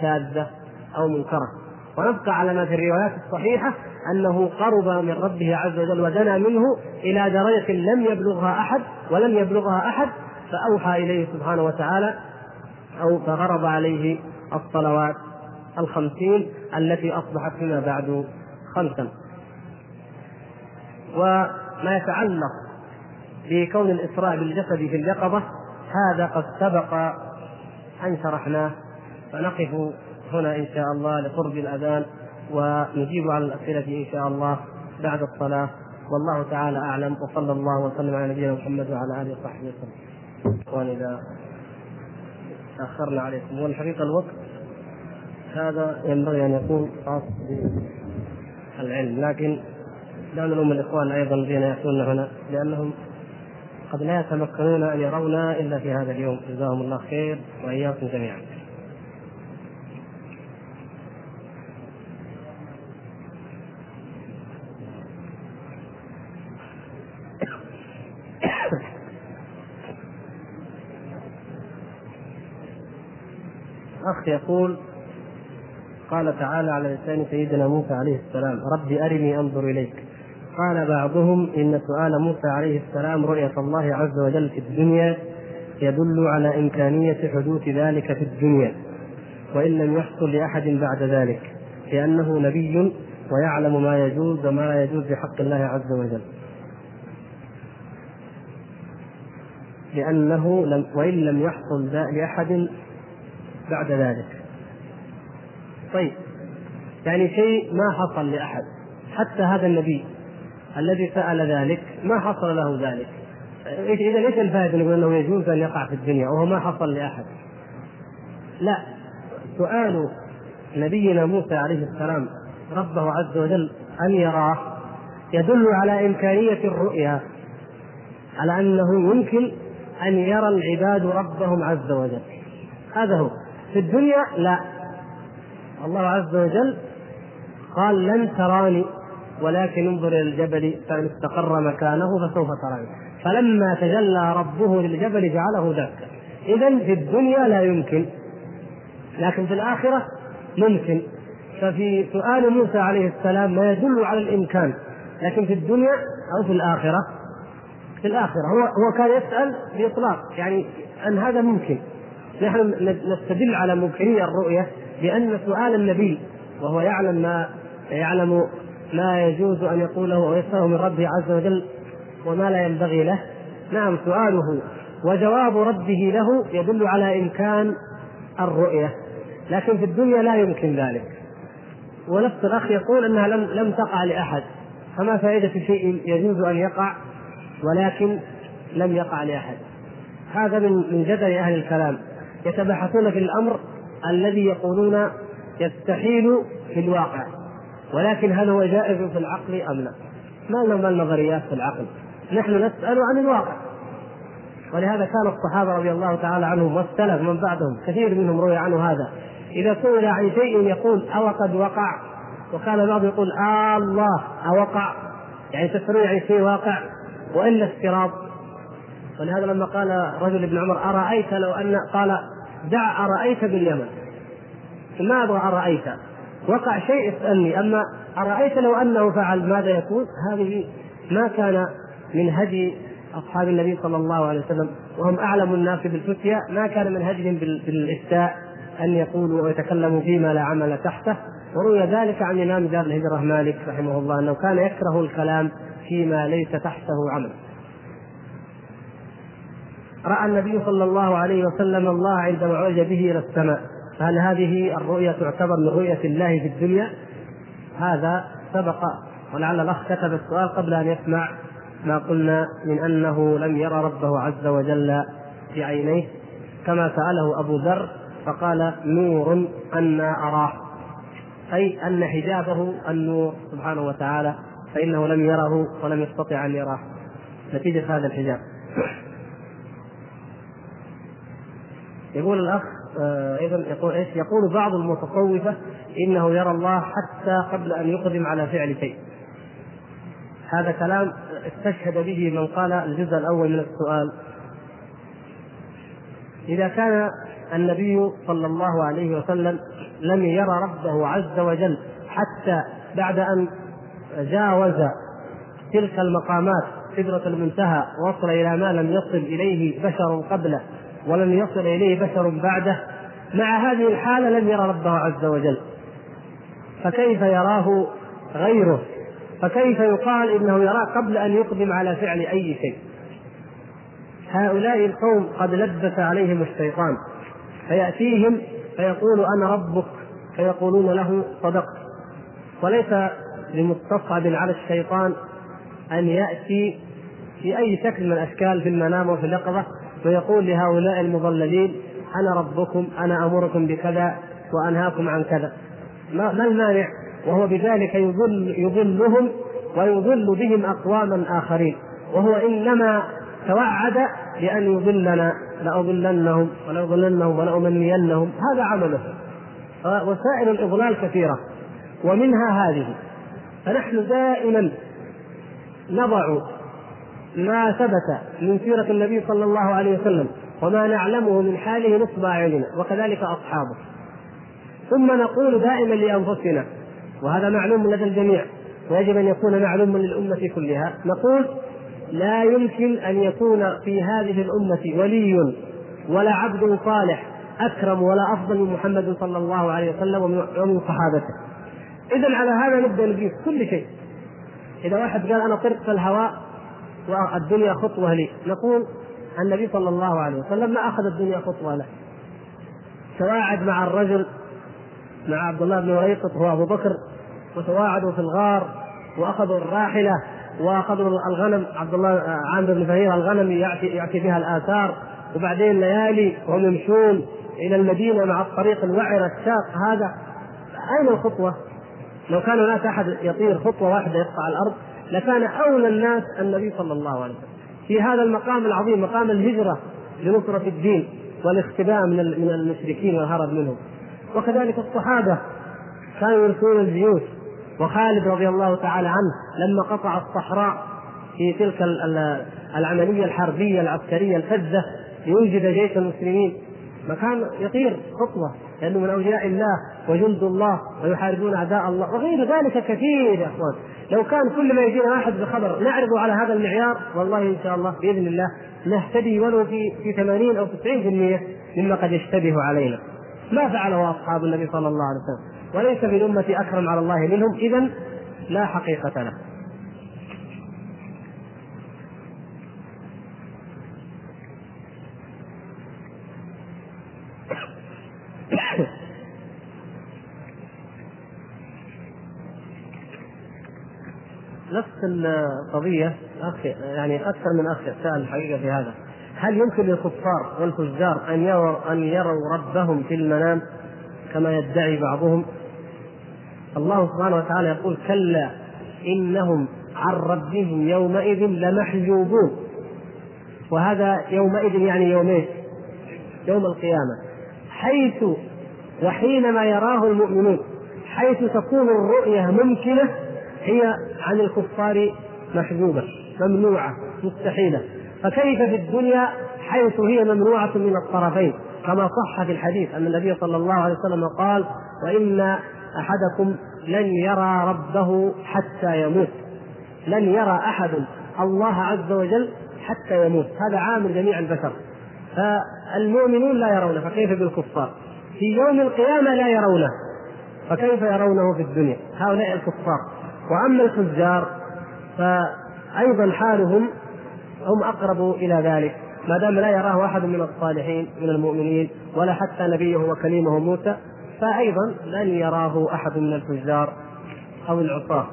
شاذة أو منكرة. ونبقى على ما في الروايات الصحيحة أنه قرب من ربه عز وجل ودنا منه إلى درجة لم يبلغها أحد ولم يبلغها أحد فأوحى إليه سبحانه وتعالى أو فغرض عليه الصلوات الخمسين التي أصبحت فيما بعد خمسا. وما يتعلق بكون الإسراء بالجسد في اليقظة هذا قد سبق أن شرحناه فنقف هنا إن شاء الله لقرب الأذان ونجيب على الأسئلة إن شاء الله بعد الصلاة. والله تعالى أعلم. وصلى الله وسلم على نبينا محمد وعلى آله وصحبه وسلم. وإذا تأخرنا عليكم. والحقيقة الوقت هذا ينبغي أن يكون خاص بالعلم. لكن لا نلوم الإخوان أيضا الذين يأتون هنا لأنهم قد لا يتمكنون أن يرونا إلا في هذا اليوم. جزاهم الله خير وإياكم جميعا. اخ يقول قال تعالى على لسان سيدنا موسى عليه السلام رب أرني أنظر إليك. قال بعضهم إن سؤال موسى عليه السلام رؤية الله عز وجل في الدنيا يدل على إمكانية حدوث ذلك في الدنيا وإن لم يحصل لأحد بعد ذلك لأنه نبي ويعلم ما يجوز وما لا يجوز بحق الله عز وجل. لأنه لم وإن لم يحصل لأحد بعد ذلك. طيب يعني شيء ما حصل لأحد حتى هذا النبي الذي سأل ذلك ما حصل له ذلك. إذا إيش الفائدة نقول أنه يجوز أن يقع في الدنيا وهو ما حصل لأحد. لا سؤال نبينا موسى عليه السلام ربه عز وجل أن يراه يدل على إمكانية الرؤيا على أنه يمكن أن يرى العباد ربهم عز وجل. هذا هو. في الدنيا؟ لا. الله عز وجل قال لن تراني ولكن انظر إلى الجبل فإن استقر مكانه فسوف تراني. فلما تجلى ربه للجبل جعله دكا اذا في الدنيا لا يمكن لكن في الآخرة ممكن. ففي سؤال موسى عليه السلام ما يدل على الإمكان لكن في الدنيا أو في الآخرة؟ في الآخرة. هو هو كان يسأل بإطلاق يعني أن هذا ممكن. نحن نستدل على ممكنية الرؤية بأن سؤال النبي وهو يعلم ما يعلم ما يجوز أن يقوله ويسأله من ربه عز وجل وما لا ينبغي له. نعم سؤاله. وجواب ربه له يدل على إمكان الرؤية. لكن في الدنيا لا يمكن ذلك. ونفس الأخ يقول أنها لم لم تقع لأحد. فما فائدة شيء يجوز أن يقع ولكن لم يقع لأحد. هذا من من جدل أهل الكلام. يتبحثون في الأمر الذي يقولون يستحيل في الواقع. ولكن هل هو جائز في العقل أم لا؟ ما لنا النظريات في العقل. نحن نسأل عن الواقع. ولهذا كان الصحابة رضي الله تعالى عنهم والسلف من بعدهم كثير منهم روي عنه هذا. إذا سئل عن شيء يقول أو قد وقع وكان بعض يقول آه الله أوقع. يعني تفسرون يعني شيء واقع وإلا افتراض. ولهذا لما قال رجل ابن عمر أرأيت لو أن قال دع أرأيت باليمن. ما أبغى أرأيت. وقع شيء اسألني أما أرأيت لو أنه فعل ماذا يكون؟ هذه ما كان من هدي أصحاب النبي صلى الله عليه وسلم وهم أعلم الناس بالفتيا ما كان من هديهم بالإفتاء أن يقولوا ويتكلموا فيما لا عمل تحته. وروي ذلك عن إمام دار الهجرة مالك رحمه الله أنه كان يكره الكلام فيما ليس تحته عمل. رأى النبي صلى الله عليه وسلم الله عندما عرج به إلى السماء. فهل هذه الرؤيا تعتبر من رؤية الله في الدنيا؟ هذا سبق ولعل الأخ كتب السؤال قبل أن يسمع ما قلنا من أنه لم يرى ربه عز وجل بعينيه كما سأله أبو ذر فقال نور أنا أراه أي أن حجابه النور سبحانه وتعالى فإنه لم يره ولم يستطع أن يراه. نتيجة هذا الحجاب. يقول الأخ آه، أيضا يقول إيش؟ يقول بعض المتصوفة إنه يرى الله حتى قبل أن يقدم على فعل شيء. هذا كلام استشهد به من قال الجزء الأول من السؤال. إذا كان النبي صلى الله عليه وسلم لم يرى ربه عز وجل حتى بعد أن جاوز تلك المقامات سدرة المنتهى وصل إلى ما لم يصل إليه بشر قبله ولم يصل إليه بشر بعده. مع هذه الحالة لم يرى ربه عز وجل. فكيف يراه غيره؟ فكيف يقال إنه يراه قبل أن يقدم على فعل أي شيء؟ هؤلاء القوم قد لبس عليهم الشيطان. فيأتيهم فيقول أنا ربك فيقولون له صدقت وليس لمستصعب على الشيطان أن يأتي في أي شكل من الأشكال في المنام وفي اليقظه ويقول لهؤلاء المضللين أنا ربكم أنا أمركم بكذا وأنهاكم عن كذا. ما, ما المانع؟ وهو بذلك يضل يضلهم ويضل بهم أقواما آخرين. وهو إنما توعد بأن يضلنا لأضلنهم ولأضلنهم ولأمنينهم. هذا عمله. وسائل الإضلال كثيرة. ومنها هذه. فنحن دائما نضع ما ثبت من سيرة النبي صلى الله عليه وسلم وما نعلمه من حاله نصب أعيننا وكذلك أصحابه. ثم نقول دائما لأنفسنا وهذا معلوم لدى الجميع ويجب أن يكون معلوما للأمة كلها نقول لا يمكن أن يكون في هذه الأمة ولي ولا عبد صالح أكرم ولا أفضل من محمد صلى الله عليه وسلم ومن صحابته. إذا على هذا نبدأ نقيس كل شيء. إذا واحد قال أنا طرت في الهواء والدنيا خطوة لي. نقول النبي صلى الله عليه وسلم ما أخذ الدنيا خطوة له. تواعد مع الرجل مع عبد الله بن وريقط هو أبو بكر وتواعدوا في الغار وأخذوا الراحلة وأخذوا الغنم. عبد الله عامر بن فهير الغنم يأتي, يأتي بها الآثار. وبعدين ليالي وهم يمشون إلى المدينة مع الطريق الوعر الشاق. هذا أين الخطوة؟ لو كان هناك أحد يطير خطوة واحدة يقطع الأرض لكان اولى الناس النبي صلى الله عليه وسلم. في هذا المقام العظيم مقام الهجرة لنصرة الدين والاختباء من من المشركين والهرب منهم. وكذلك الصحابة كانوا يرسلون الجيوش. وخالد رضي الله تعالى عنه لما قطع الصحراء في تلك العملية الحربية العسكرية الفذة ليوجد جيش المسلمين. مكان يطير خطوة لأنه من أولياء الله وجند الله ويحاربون أعداء الله وغير ذلك كثير يا إخوان. لو كان كل ما يجينا واحد بخبر نعرضه على هذا المعيار والله إن شاء الله بإذن الله نهتدي ولو في في 80 أو 90% مما قد يشتبه علينا. ما فعله أصحاب النبي صلى الله عليه وسلم. وليس في الأمة أكرم على الله منهم إذا لا حقيقة له. نفس القضية أخ يعني أكثر من أخ سأل الحقيقة في هذا. هل يمكن للكفار والفجار أن يروا أن يروا ربهم في المنام كما يدعي بعضهم؟ الله سبحانه وتعالى يقول كلا إنهم عن ربهم يومئذ لمحجوبون. وهذا يومئذ يعني يوم إيش؟ يوم القيامة. حيث وحينما يراه المؤمنون حيث تكون الرؤية ممكنة هي عن الكفار محجوبة ممنوعة مستحيلة. فكيف في الدنيا حيث هي ممنوعة من الطرفين؟ كما صح في الحديث أن النبي صلى الله عليه وسلم قال وإن أحدكم لن يرى ربه حتى يموت. لن يرى أحد الله عز وجل حتى يموت. هذا عام جميع البشر. فالمؤمنون لا يرونه فكيف بالكفار؟ في يوم القيامة لا يرونه فكيف يرونه في الدنيا؟ هؤلاء الكفار. وأما الفجار فأيضا حالهم هم أقرب إلى ذلك ما دام لا يراه أحد من الصالحين من المؤمنين ولا حتى نبيه وكليمه موسى فأيضا لن يراه أحد من الفجار أو العصاة.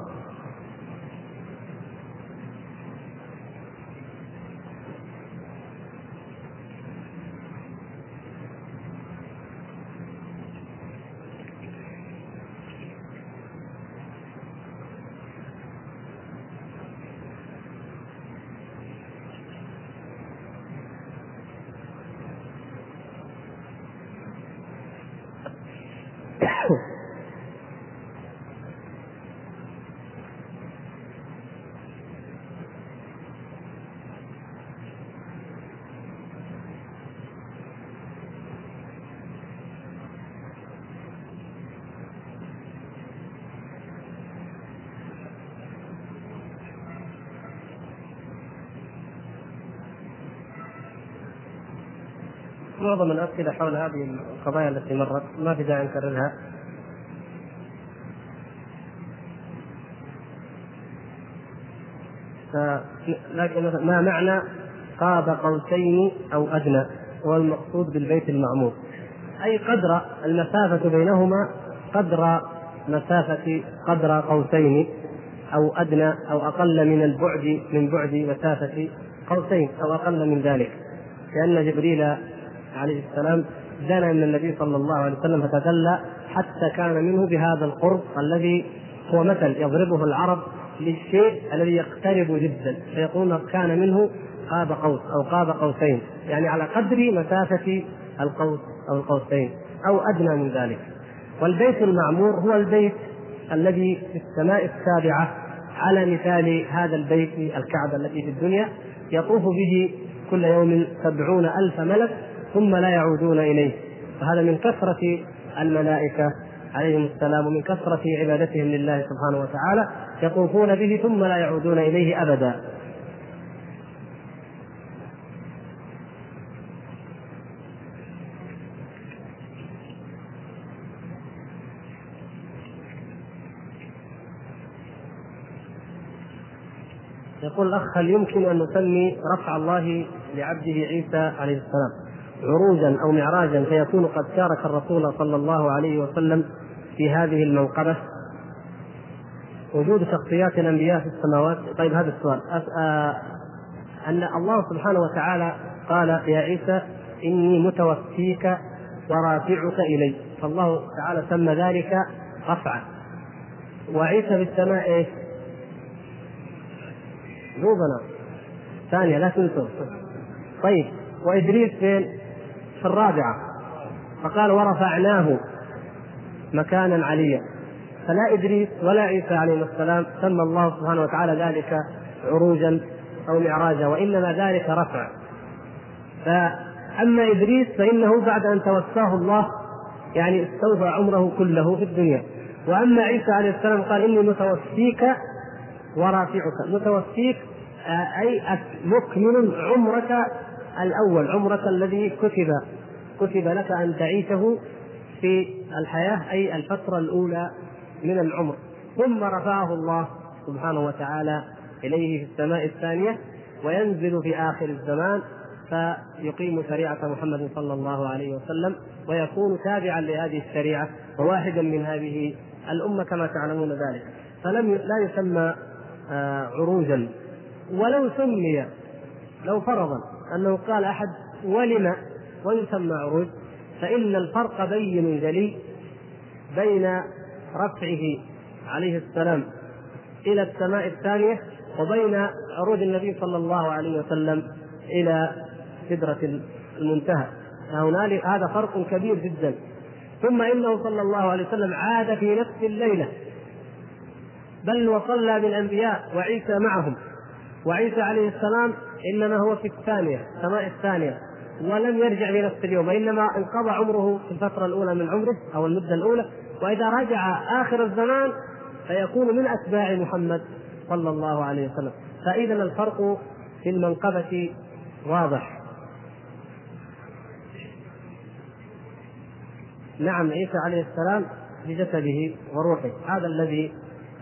معظم الأسئلة حول هذه القضايا التي مرت. ما في داعي نكررها لكن ما معنى قاب قوسين أو أدنى؟ هو المقصود بالبيت المعمور أي قدر المسافة بينهما قدر مسافة قدر قوسين أو أدنى أو أقل من البعد من بعد مسافة قوسين أو أقل من ذلك. لأن جبريل عليه السلام دنا من النبي صلى الله عليه وسلم فتدلى حتى كان منه بهذا القرب الذي هو مثل يضربه العرب للشيء الذي يقترب جدا فيقولون كان منه قاب قوس أو قاب قوسين يعني على قدر مسافة القوس أو القوسين أو أدنى من ذلك. والبيت المعمور هو البيت الذي في السماء السابعة على مثال هذا البيت الكعبة التي في الدنيا يطوف به كل يوم سبعون ألف ملك ثم لا يعودون إليه. فهذا من كثرة الملائكة عليهم السلام ومن كثرة عبادتهم لله سبحانه وتعالى يطوفون به ثم لا يعودون إليه أبدا. يقول الأخ هل يمكن أن نسمي رفع الله لعبده عيسى عليه السلام؟ عروجا أو معراجا فيكون قد شارك الرسول صلى الله عليه وسلم في هذه المنقبة. وجود شخصيات الأنبياء في السماوات. طيب هذا السؤال. أن الله سبحانه وتعالى قال يا عيسى إني متوفيك ورافعك إلي. فالله تعالى سمى ذلك رفعا. وعيسى في السماء إيش؟ ذو ثانية لا تنسوا. طيب وإدريس فين؟ في الرابعة. فقال ورفعناه مكانا عليا. فلا إدريس ولا عيسى عليه السلام سمى الله سبحانه وتعالى ذلك عروجا أو معراجا وإنما ذلك رفع. أما إدريس فإنه بعد أن توفاه الله يعني استوفى عمره كله في الدنيا. وأما عيسى عليه السلام قال إني متوفيك ورافعك. متوفيك آه، أي مكمل عمرك الأول عمرك الذي كتب كتب لك أن تعيشه في الحياة أي الفترة الأولى من العمر. ثم رفعه الله سبحانه وتعالى إليه في السماء الثانية وينزل في آخر الزمان فيقيم شريعة محمد صلى الله عليه وسلم ويكون تابعا لهذه الشريعة وواحدا من هذه الأمة كما تعلمون ذلك. فلم لا يسمى آه، عروجا. ولو سمي لو فرضا. أنه قال أحد ولم ويسمى عروج فإن الفرق بين جلي بين رفعه عليه السلام إلى السماء الثانية وبين عروج النبي صلى الله عليه وسلم إلى سدرة المنتهى. فهنالك هذا فرق كبير جدا. ثم إنه صلى الله عليه وسلم عاد في نفس الليلة. بل وصلى بالأنبياء وعيسى معهم. وعيسى عليه السلام إنما هو في الثانية السماء الثانية. ولم يرجع في نفس اليوم وإنما انقضى عمره في الفترة الأولى من عمره أو المدة الأولى. وإذا رجع آخر الزمان فيكون من أتباع محمد صلى الله عليه وسلم. فاذا الفرق في المنقبة واضح. نعم عيسى عليه السلام بجسده وروحه. هذا الذي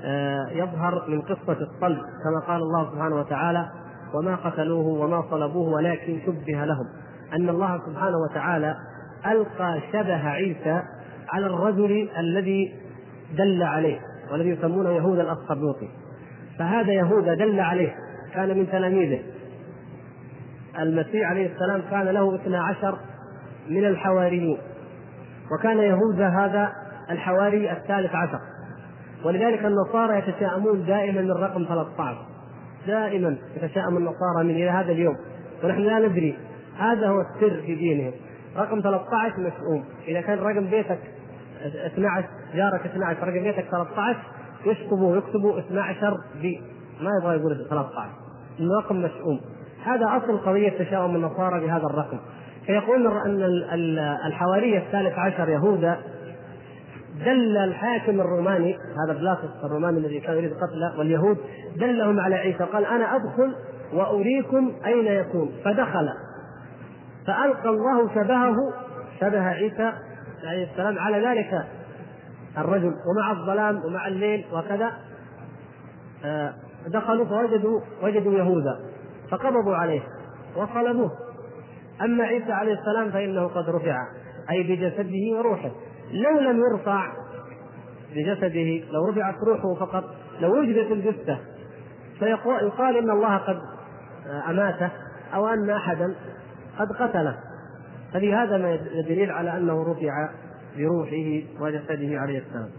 آه، يظهر من قصة الصلب كما قال الله سبحانه وتعالى وما قتلوه وما صلبوه ولكن شبه لهم. أن الله سبحانه وتعالى ألقى شبه عيسى على الرجل الذي دل عليه والذي يسمونه يهوذا الأسقبوطي فهذا يهوذا دل عليه كان من تلاميذه. المسيح عليه السلام كان له اثنا عشر من الحواريين وكان يهوذا هذا الحواري الثالث عشر. ولذلك النصارى يتشائمون دائما من رقم 13 دائما يتشائم النصارى من إلى هذا اليوم. ونحن لا ندري. هذا هو السر في دينهم. رقم 13 مشؤوم إذا كان رقم بيتك 12 جارك 12 رقم بيتك 13 يشطبوا يكتبوا 12 بي ما يبغى يقول 13 الرقم مشؤوم هذا أصل قضية تشاؤم النصارى بهذا الرقم. فيقول أن الحواري الثالث عشر يهوذا دل الحاكم الروماني هذا بلاطس الروماني الذي كان يريد قتله واليهود دلهم على عيسى قال أنا أدخل وأريكم أين يكون؟ فدخل. فألقى الله شبهه شبه عيسى عليه السلام على ذلك الرجل ومع الظلام ومع الليل وكذا آه، دخلوا فوجدوا وجدوا يهوذا فقبضوا عليه وصلبوه. أما عيسى عليه السلام فإنه قد رفع اي بجسده وروحه. لو لم يرفع بجسده لو رفعت روحه فقط لو وجدت الجثة فيقال إن الله قد أماته أو أن أحدا قد قتله. فلهذا ما دليل على أنه رفع بروحه وجسده عليه السلام.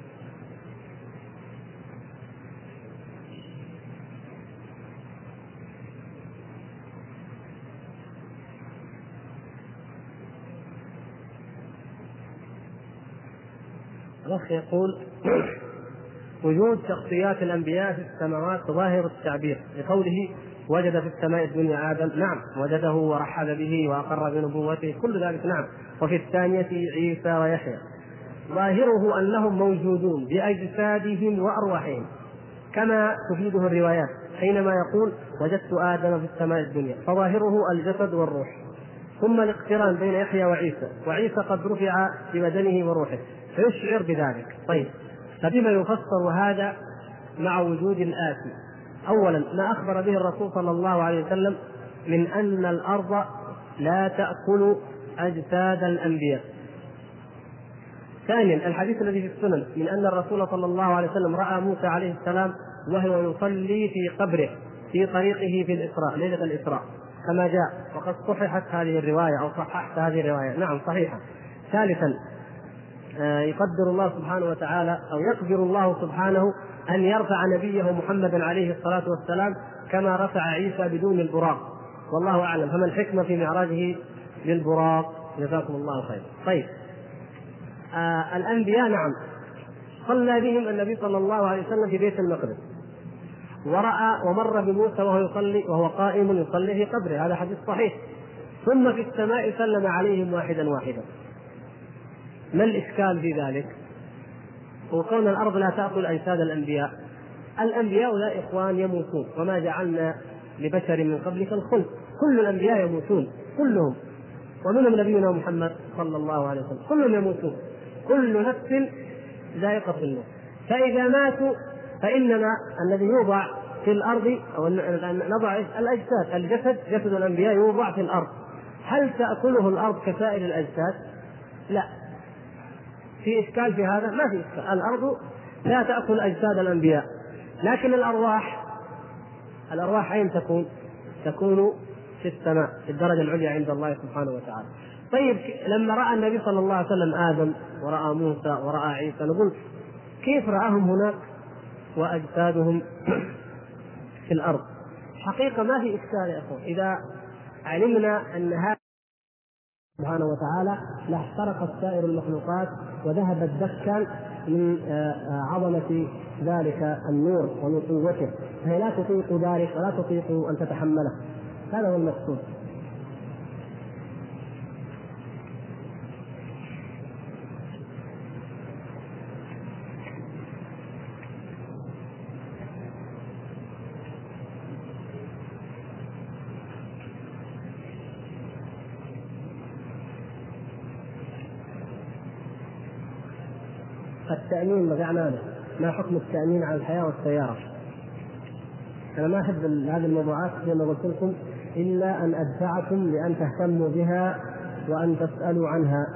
الأخ يقول وجود شخصيات الأنبياء في السماوات ظاهر التعبير. لقوله وجد في السماء الدنيا آدم نعم وجده ورحب به وأقر بنبوته كل ذلك نعم. وفي الثانية عيسى ويحيى. ظاهره أنهم موجودون بأجسادهم وأرواحهم كما تفيده الروايات. حينما يقول وجدت آدم في السماء الدنيا فظاهره الجسد والروح. ثم الاقتران بين يحيى وعيسى وعيسى قد رفع ببدنه وروحه. فيشعر بذلك. طيب فبما يفسر هذا مع وجود الآتي أولا ما أخبر به الرسول صلى الله عليه وسلم من أن الأرض لا تأكل أجساد الأنبياء؟ ثانيا الحديث الذي في السنن من أن الرسول صلى الله عليه وسلم رأى موسى عليه السلام وهو يصلي في قبره في طريقه في الإسراء ليلة الإسراء. كما جاء وقد صححت هذه الرواية أو صححت هذه الرواية. نعم صحيحة. ثالثا يقدر الله سبحانه وتعالى أو يقدر الله سبحانه أن يرفع نبيه محمدا عليه الصلاة والسلام كما رفع عيسى بدون البراق. والله أعلم. فما الحكمة في معراجه بالبراق جزاكم الله خيرا طيب. آه الأنبياء نعم. صلى بهم النبي صلى الله عليه وسلم في بيت المقدس. ورأى ومر بموسى وهو يصلي وهو قائم يصلي في قبره. هذا حديث صحيح. ثم في السماء سلم عليهم واحدا واحدا. ما الإشكال في ذلك؟ وكون الأرض لا تأكل أجساد الأنبياء. الأنبياء يا إخوان يموتون وما جعلنا لبشر من قبلك الخلد. كل الأنبياء يموتون كلهم. ومنهم نبينا محمد صلى الله عليه وسلم. كلهم يموتون. كل نفس ذائقة الموت. فإذا ماتوا فإننا الذي يوضع في الأرض أو نضع الأجساد. الجسد جسد الأنبياء يوضع في الأرض. هل تأكله الأرض كسائر الأجساد؟ لا. في إشكال في هذا؟ ما في إشكال. الأرض لا تأكل أجساد الأنبياء. لكن الأرواح الأرواح أين تكون؟ تكون في السماء في الدرجة العليا عند الله سبحانه وتعالى. طيب لما رأى النبي صلى الله عليه وسلم آدم ورأى موسى ورأى عيسى نقول كيف رآهم هناك وأجسادهم في الأرض؟ حقيقة ما في إشكال يا أخوان. إذا علمنا أن هذا سبحانه وتعالى لاحترقت سائر المخلوقات وذهبت دكا من آه، آه، عظمة ذلك النور ومن قوته. فهي لا تطيق ذلك ولا تطيق أن تتحمله. هذا هو المقصود. التأمين رجعنا له. ما حكم التأمين على الحياة والسيارة؟ أنا ما أحب هذه الموضوعات زي ما قلت لكم إلا أن أدفعكم لأن تهتموا بها وأن تسألوا عنها.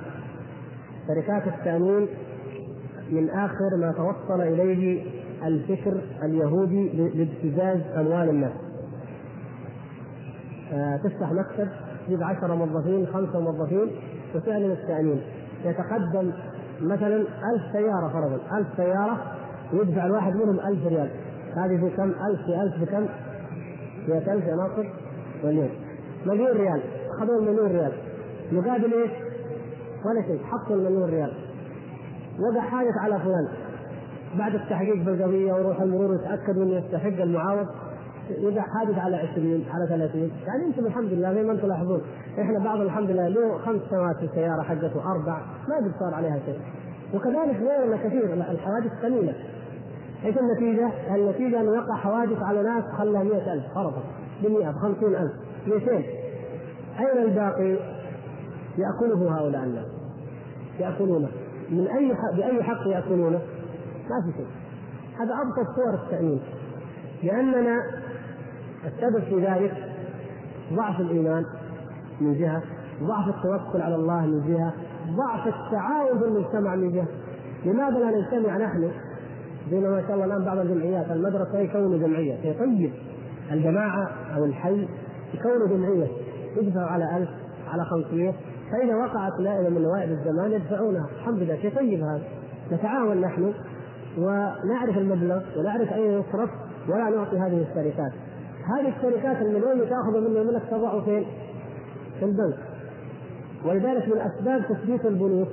شركات التأمين من آخر ما توصل إليه الفكر اليهودي لابتزاز أموال الناس. آه تفتح مكتب تجيب عشرة موظفين خمسة موظفين وتعلن التأمين. يتقدم مثلا ألف سيارة فرضا ألف سيارة يدفع الواحد منهم ألف ريال. هذه في كم؟ ألف في ألف بكم؟ في ألف يا ناصر مليون. مليون ريال. أخذوا المليون ريال. مقابل إيش؟ ولا شيء حطوا المليون ريال. وقع حادث على فلان. بعد التحقيق بالقضية ويروح المرور يتأكد انه يستحق المعاوض. يقع حادث على 20 على 30 يعني أنتم الحمد لله زي ما أنتم تلاحظون إحنا بعض الحمد لله له خمس سنوات في السيارة حقته أربع ما قد صار عليها شيء. وكذلك غيرنا كثير الحوادث قليلة. إيش النتيجة؟ النتيجة انه يقع حوادث على ناس خلى 100000 فرضا ب 100 ب 50000 200 أين الباقي؟ يأكله هؤلاء الناس. يأكلونه. من أي حق بأي حق يأكلونه؟ ما في شيء. هذا أبسط صور التأمين. لأننا السبب في ذلك ضعف الإيمان من جهة ضعف التوكل على الله من جهة ضعف التعاون في المجتمع من جهة. لماذا لا نجتمع نحن؟ زي ما شاء الله الآن بعض الجمعيات المدرسة يكونوا جمعية؟ طيب؟ الجماعة أو الحي يكونوا جمعية يدفعوا على ألف على 500 فإذا وقعت نائبة من نوائب الزمان يدفعونها. الحمد لله شيء طيب هذا؟ نتعاون نحن ونعرف المبلغ ونعرف أين يصرف ولا نعطي هذه الشركات هذه الشركات المليون اللي تأخذ منه منك تضعه فين؟ في البنك. ولذلك من أسباب تثبيت البنوك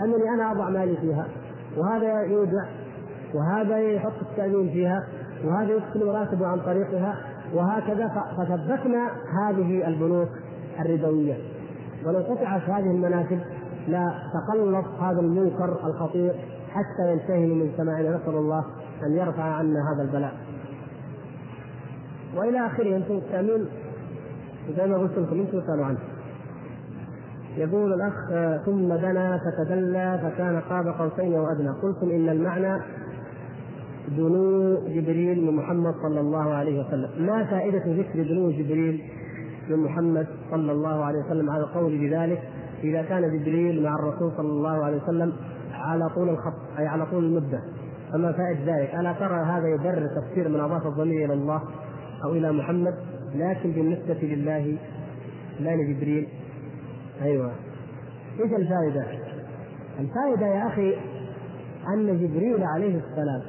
أنني أنا أضع مالي فيها وهذا يودع وهذا يحط التأمين فيها وهذا يدخل راتبه عن طريقها وهكذا فثبتنا هذه البنوك الربوية. ولو قطعت هذه المناسب لا تقلص هذا المنكر الخطير حتى ينتهي من سماعنا. نسأل الله أن يرفع عنا هذا البلاء. وإلى آخره أنتم التأمين زي ما قلت لكم أنتم تسالوا عنه. يقول الأخ ثم دنا فتدلى فكان قاب قوسين أو ادنى قلتم إن المعنى دنو جبريل من محمد صلى الله عليه وسلم. ما فائدة ذكر دنو جبريل من محمد صلى الله عليه وسلم على القول بذلك؟ إذا كان جبريل مع الرسول صلى الله عليه وسلم على طول الخط أي على طول المدة فما فائدة ذلك؟ ألا ترى هذا يبرر تفسير من أضاف الضمير إلى الله؟ أو إلى محمد لكن بالنسبة لله لا لجبريل. أيوه. إيش الفائدة؟ الفائدة يا أخي أن جبريل عليه السلام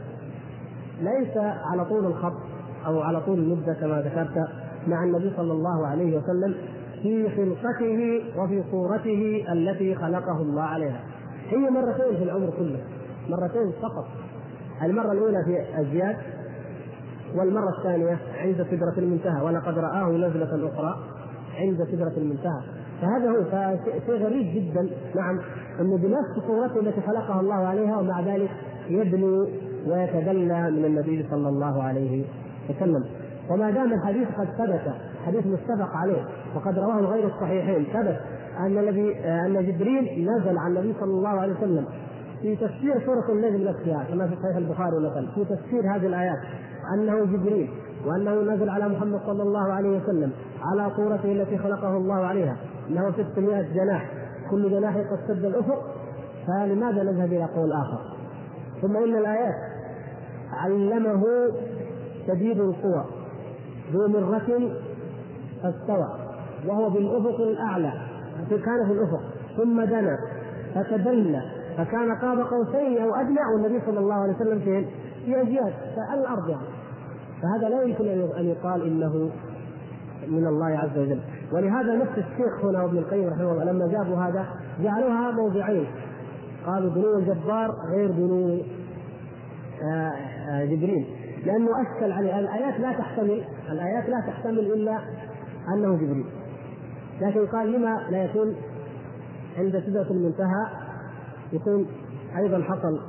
ليس على طول الخط أو على طول المدة كما ذكرت مع النبي صلى الله عليه وسلم في خلقته وفي صورته التي خلقه الله عليها. هي مرتين في العمر كله مرتين فقط. المرة الأولى في أزياد والمرة الثانية عند سدرة المنتهى ولقد رآه نزلة أخرى عند سدرة المنتهى. فهذا هو فشيء غريب جدا. نعم انه بنفس صورته التي خلقها الله عليها ومع ذلك يبني ويتدلى من النبي صلى الله عليه وسلم. وما دام الحديث قد ثبت حديث متفق عليه وقد رواه غير الصحيحين ثبت أن الذي أن جبريل نزل على النبي صلى الله عليه وسلم. في تفسير سورة النجم نفسها كما في صحيح البخاري مثلا في تفسير هذه الآيات. أنه جبريل وأنه نزل على محمد صلى الله عليه وسلم على صورته التي خلقه الله عليها. أنه 600 جناح. كل جناح قد سد الأفق. فلماذا نذهب إلى قول آخر؟ ثم إن الآيات علمه شديد القوى. ذو مرة فاستوى. وهو بالأفق الأعلى. كان في الأفق. ثم دنا. فتدلى. فكان قاب قوسين أو ادنى والنبي صلى الله عليه وسلم فين؟ في أجيال. الأرض يعني. فهذا لا يمكن أن يقال إنه من الله عز وجل. ولهذا نفس الشيخ هنا وابن القيم رحمه الله لما جابوا هذا جعلوها موضعين. قالوا دنو الجبار غير دنو آه، آه، جبريل. لأنه أشكل عليه الآيات لا تحتمل الآيات لا تحتمل إلا أنه جبريل. لكن قال لما لا يكون عند سدرة المنتهى يكون أيضا حصل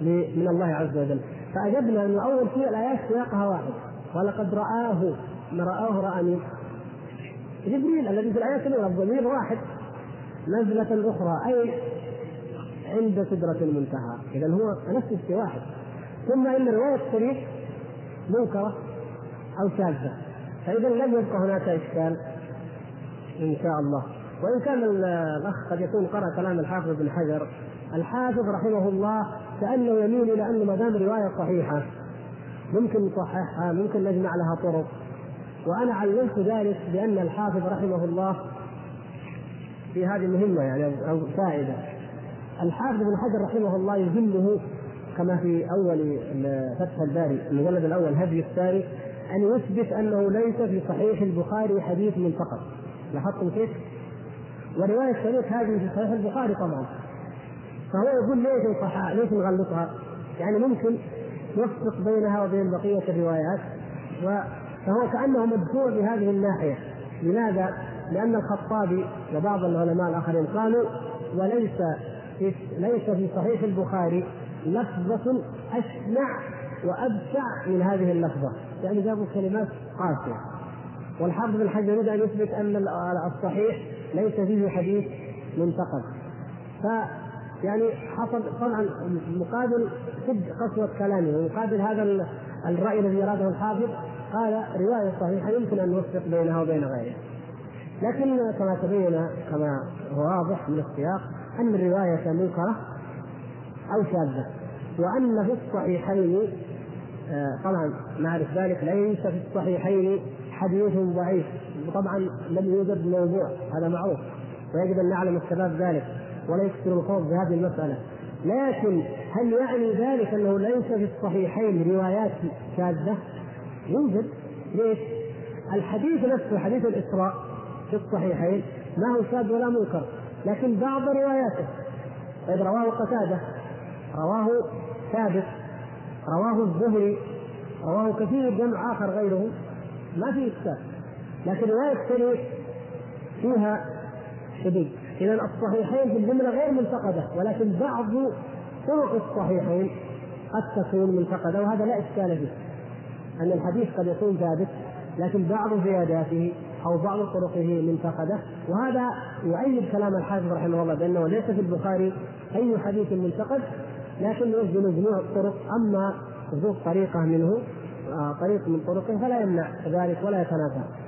من الله عز وجل. فأجبنا انه اول شيء الايات سياقها واحد. ولقد رآه ما رآه رأى مين؟ جبريل الذي في الآيات الأولى الضمير واحد. نزلة أخرى أي عند سدرة المنتهى. إذا هو نفس الشيء واحد. ثم إن رواية الشريف منكرة أو شاذة. فإذا لم يبقى هناك إشكال. إن شاء الله. وإن كان الأخ قد يكون قرأ كلام الحافظ بن حجر. الحافظ رحمه الله كأنه يميل إلى أن ما دام رواية صحيحة. ممكن نصححها ممكن نجمع لها طرق. وأنا علمت ذلك بأن الحافظ رحمه الله في هذه مهمة يعني أو فائدة. الحافظ ابن حجر رحمه الله يهمه كما في أول فتح الباري المجلد الأول هدي الثاني أن يثبت أنه ليس في صحيح البخاري حديث منتقد لاحظتم كيف؟ ورواية شريك هذه في صحيح البخاري طبعا. فهو يقول ليش نصحها ليش نغلطها؟ يعني ممكن نفرق بينها وبين بقية الروايات فهو كأنه مدفوع بهذه الناحية لماذا؟ لأن الخطابي وبعض العلماء الآخرين قالوا وليس في ليس في صحيح البخاري لفظة أشنع وأبشع من هذه اللفظة يعني جابوا كلمات قاسية والحافظ بن حجر يريد أن يثبت أن الصحيح ليس فيه حديث منتقد يعني حصل طبعا مقابل شد قسوة كلامه ومقابل هذا الرأي الذي أراده الحافظ قال رواية صحيحة يمكن أن نوفق بينها وبين غيرها لكن كما تبين كما هو واضح من السياق أن الرواية منكرة أو شاذة وأن في الصحيحين آه، طبعا نعرف ذلك ليس في الصحيحين حديث ضعيف. طبعا لم يوجد موضوع هذا معروف ويجب أن نعلم الشباب ذلك. ولا يكثر الخوض بهذه المسألة. لكن هل يعني ذلك أنه ليس في الصحيحين روايات شاذة؟ يوجد. ليش؟ الحديث نفسه حديث الإسراء في الصحيحين ما هو شاذ ولا منكر لكن بعض رواياته. طيب رواه قتادة رواه ثابت رواه الزهري رواه كثير جمع آخر غيره. ما في إشكال. لكن الشريف فيها شديد. اذا الصحيحين في الجملة غير منتقدة ولكن بعض طرق الصحيحين قد تكون منتقدة وهذا لا إشكال فيه. أن الحديث قد يكون ثابت لكن بعض زياداته أو بعض طرقه منتقدة. وهذا يؤيد كلام الحافظ رحمه الله بأنه ليس في البخاري أي حديث منتقد لكن يوجد مجموع الطرق أما وجود طريقة منه آه، طريق من طرقه فلا يمنع ذلك ولا يتنافى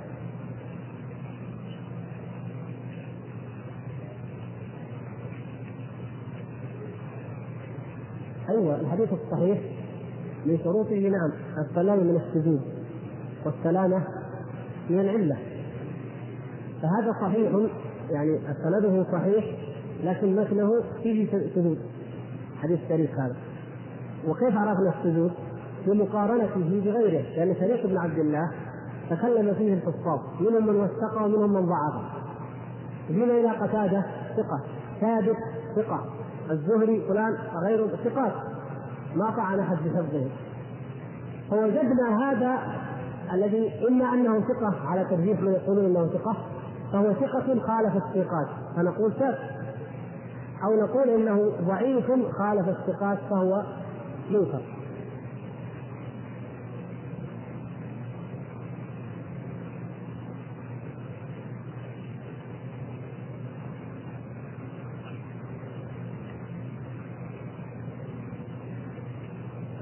أيوه الحديث الصحيح من شروطه نعم السلامه من السجود والسلامة من العلة. فهذا صحيح يعني سنده صحيح لكن متنه فيه سجود حديث شريف هذا. وكيف عرفنا السجود؟ بمقارنته بغيره لأن شريك بن عبد الله تكلم فيه الحفاظ منهم من وثقه ومنهم من ضعفه. جينا إلى قتادة ثقة ثابت ثقة. الزهري فلان غير ثقات. ما طعن احد بحفظه. فوجدنا هذا الذي إما أنه ثقة على ترجيح من يقولون إنه ثقة فهو ثقة خالف الثقات. فنقول ثابت أو نقول إنه ضعيف خالف الثقات فهو منكر.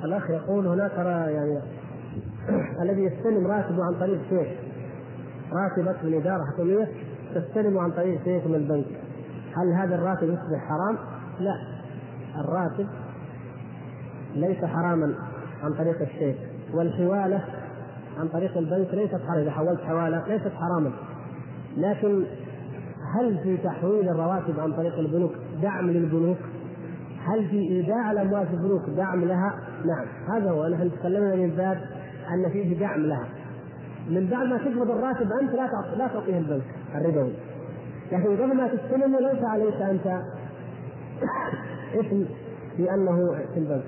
الأخ يقول هناك يعني الذي يستلم راتبه عن طريق شيخ. راتبك من إدارة حكومية تستلمه عن طريق شيخ من البنك. هل هذا الراتب يصبح حرام؟ لا. الراتب ليس حراما عن طريق الشيخ والحوالة عن طريق البنك ليست حراما إذا حولت حوالة ليست حراما. لكن هل في تحويل الرواتب عن طريق البنوك دعم للبنوك؟ هل في إيداع الاموال في البنوك دعم لها؟ نعم. هذا هو. نحن تكلمنا من باب أن فيه دعم لها. من بعد ما تقبض الراتب أنت لا لا تعطيه البنك الربوي. لكن قبل ما تستلمه ليس عليك أنت اسم بانه في البنك.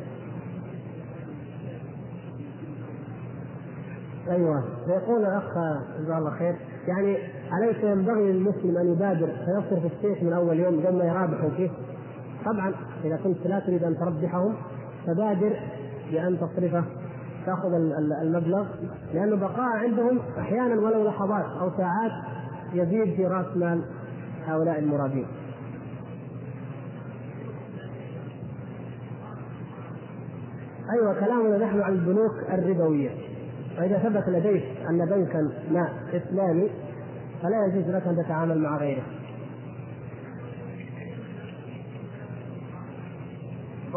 أيوه. فيقول الأخ جزاه الله خير يعني أليس ينبغي للمسلم أن يبادر فيصرف الشيخ من أول يوم قبل ما يرابحوا فيه؟ طبعا إذا كنت لا تريد أن تربحهم فبادر بأن تصرفه تأخذ المبلغ لأنه بقاء عندهم أحيانا ولو لحظات أو ساعات يزيد في رأس مال هؤلاء المرابين. أيوه كلامنا نحن عن البنوك الربوية فاذا ثبت لديك أن بنكا ما إسلامي فلا يجوز لك أن تتعامل مع غيره.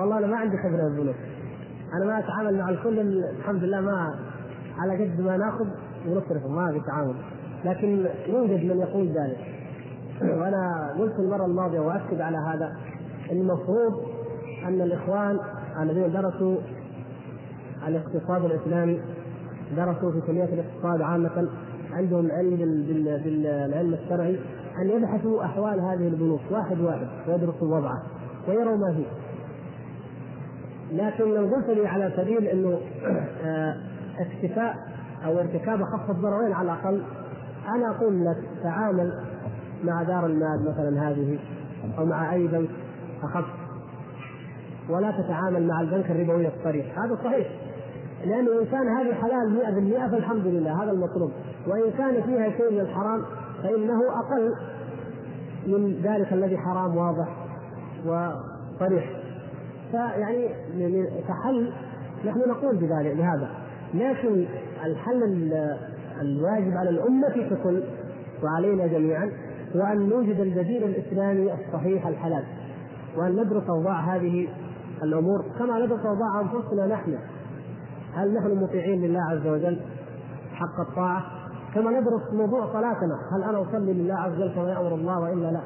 والله أنا ما عندي خبرة بالبنوك أنا ما أتعامل مع الكل الحمد لله ما على قد ما نأخذ ونصرف ما في تعامل. لكن يوجد من يقول ذلك. وأنا قلت المرة الماضية وأكد على هذا المفروض أن الإخوان الذين درسوا الاقتصاد الإسلامي درسوا في كلية الاقتصاد عامة عندهم علم بالعلم الشرعي أن يبحثوا أحوال هذه البنوك واحد واحد ويدرسوا وضعه ويروا ما فيه لكن لو قلت لي على سبيل إنه آه، اكتفاء أو ارتكاب اخف الضررين على الأقل أنا أقول لك تعامل مع دار المال مثلا هذه أو مع أي بنك أخف. ولا تتعامل مع البنك الربوي الصريح هذا صحيح. لأنه إن كان هذه حلال 100% فالحمد لله هذا المطلوب. وإن كان فيها شيء من الحرام فإنه أقل من ذلك الذي حرام واضح وصريح. فيعني كحل نحن نقول بذلك بهذا. لكن الحل الواجب على الأمة ككل وعلينا جميعا هو أن نوجد البديل الإسلامي الصحيح الحلال وأن ندرس أوضاع هذه الأمور كما ندرس أوضاع أنفسنا نحن. هل نحن مطيعين لله عز وجل حق الطاعة؟ كما ندرس موضوع صلاتنا هل أنا أصلي لله عز وجل كما يأمر الله وإلا لا؟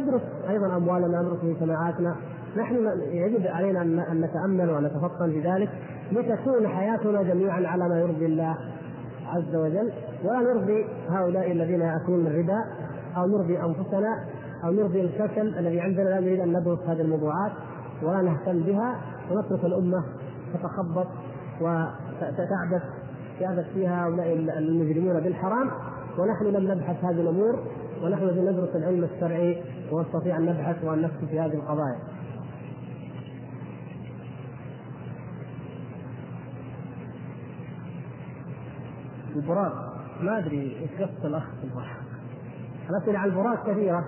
ندرس أيضا أموالنا ندرس مجتمعاتنا نحن يجب علينا أن نتأمل ونتفطن بذلك لتكون حياتنا جميعا على ما يرضي الله عز وجل ولا نرضي هؤلاء الذين يأكلون الربا أو نرضي أنفسنا أو نرضي الكسل الذي عندنا لا نريد أن ندرس هذه الموضوعات ولا نهتم بها ونترك الأمة تتخبط وتعبث يعبث فيها هؤلاء المجرمون بالحرام ونحن لم نبحث هذه الأمور ونحن ندرس العلم الشرعي ونستطيع أن نبحث وأن نفتي في هذه القضايا. البراق. ما أدري إيش قصه الأخ في البراق. الاسئله عن البراق كثيرة.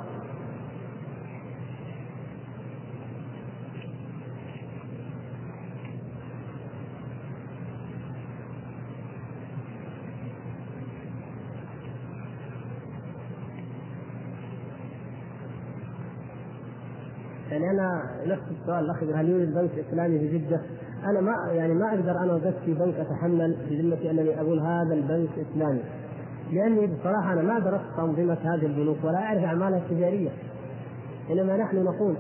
يعني أنا نفس السؤال الاخ هل يوجد بنك إسلامي في جدة؟ أنا ما يعني ما أقدر أنا وجدت في بنك أتحمل بذمتي أنني أقول هذا البنك إسلامي. لأني بصراحة أنا ما درست انظمه هذه البنوك ولا أعرف أعمالها التجارية. إنما نحن نقول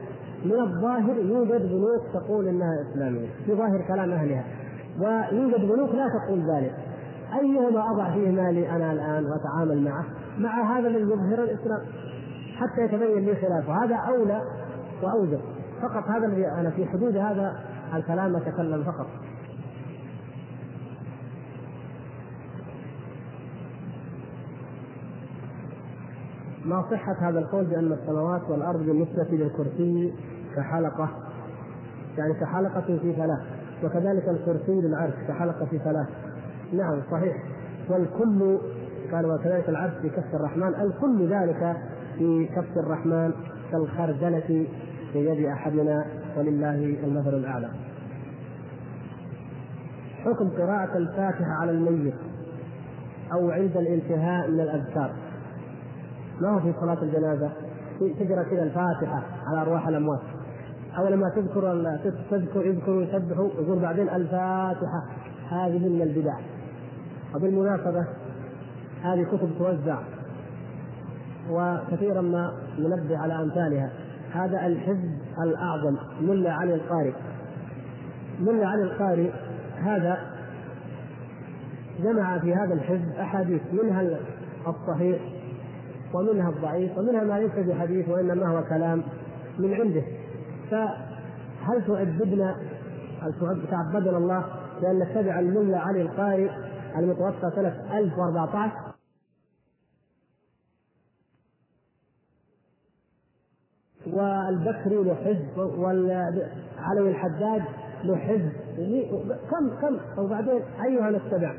من الظاهر يوجد بنوك تقول إنها إسلامية في ظاهر كلام أهلها. ويوجد بنوك لا تقول ذلك. أيهما أضع فيه مالي أنا الآن وأتعامل معه؟ مع هذا الذي يظهر الإسلام. حتى يتبين لي خلافه. هذا أولى واوجب فقط هذا الذي أنا في حدود هذا الكلام أتكلم فقط. ما صحة هذا القول بأن السماوات والأرض بالنسبة للكرسي كحلقة؟ يعني كحلقة في فلاة وكذلك الكرسي للعرش كحلقة في فلاة نعم صحيح. والكل قال وكذلك العرش في كف الرحمن الكل ذلك في كف الرحمن. كالخردلة في يد أحدنا ولله المثل الأعلى. حكم قراءة الفاتحة على الميت أو عند الانتهاء من الأذكار. ما هو في صلاة الجنازة؟ تقرأ كذا الفاتحة على أرواح الأموات. أو لما تذكر تذكر يذكروا يسبحوا يقول بعدين الفاتحة. هذه من البدع. وبالمناسبة هذه كتب توزع. وكثيرا ما ننبه على أمثالها. هذا الحزب الأعظم. ملا علي القارئ. ملا علي القارئ هذا جمع في هذا الحزب أحاديث منها الصحيح ومنها الضعيف ومنها ما ليس بحديث وإنما هو كلام من عنده. فهل تعبدنا هل تعبدنا الله بأن نتبع الملا علي القارئ المتوفى سنة 1014 والبكري له حزب والعلوي الحداد له حزب. كم كم؟ وبعدين أيها نتبع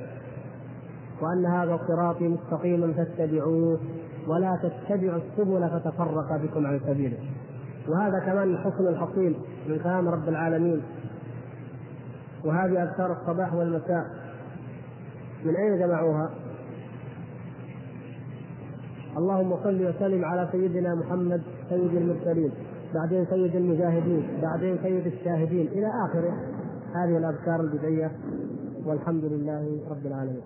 وأن هذا صراطي مستقيما فاتبعوه ولا تتبعوا السبل فتفرق بكم عن سبيله. وهذا كمان الحكم الحصيل من كلام رب العالمين. وهذه أذكار الصباح والمساء. من أين جمعوها؟ اللهم صل وسلم على سيدنا محمد سيد المرسلين بعدين سيد المجاهدين بعدين سيد الشاهدين إلى آخره. هذه الأذكار البدعية والحمد لله رب العالمين.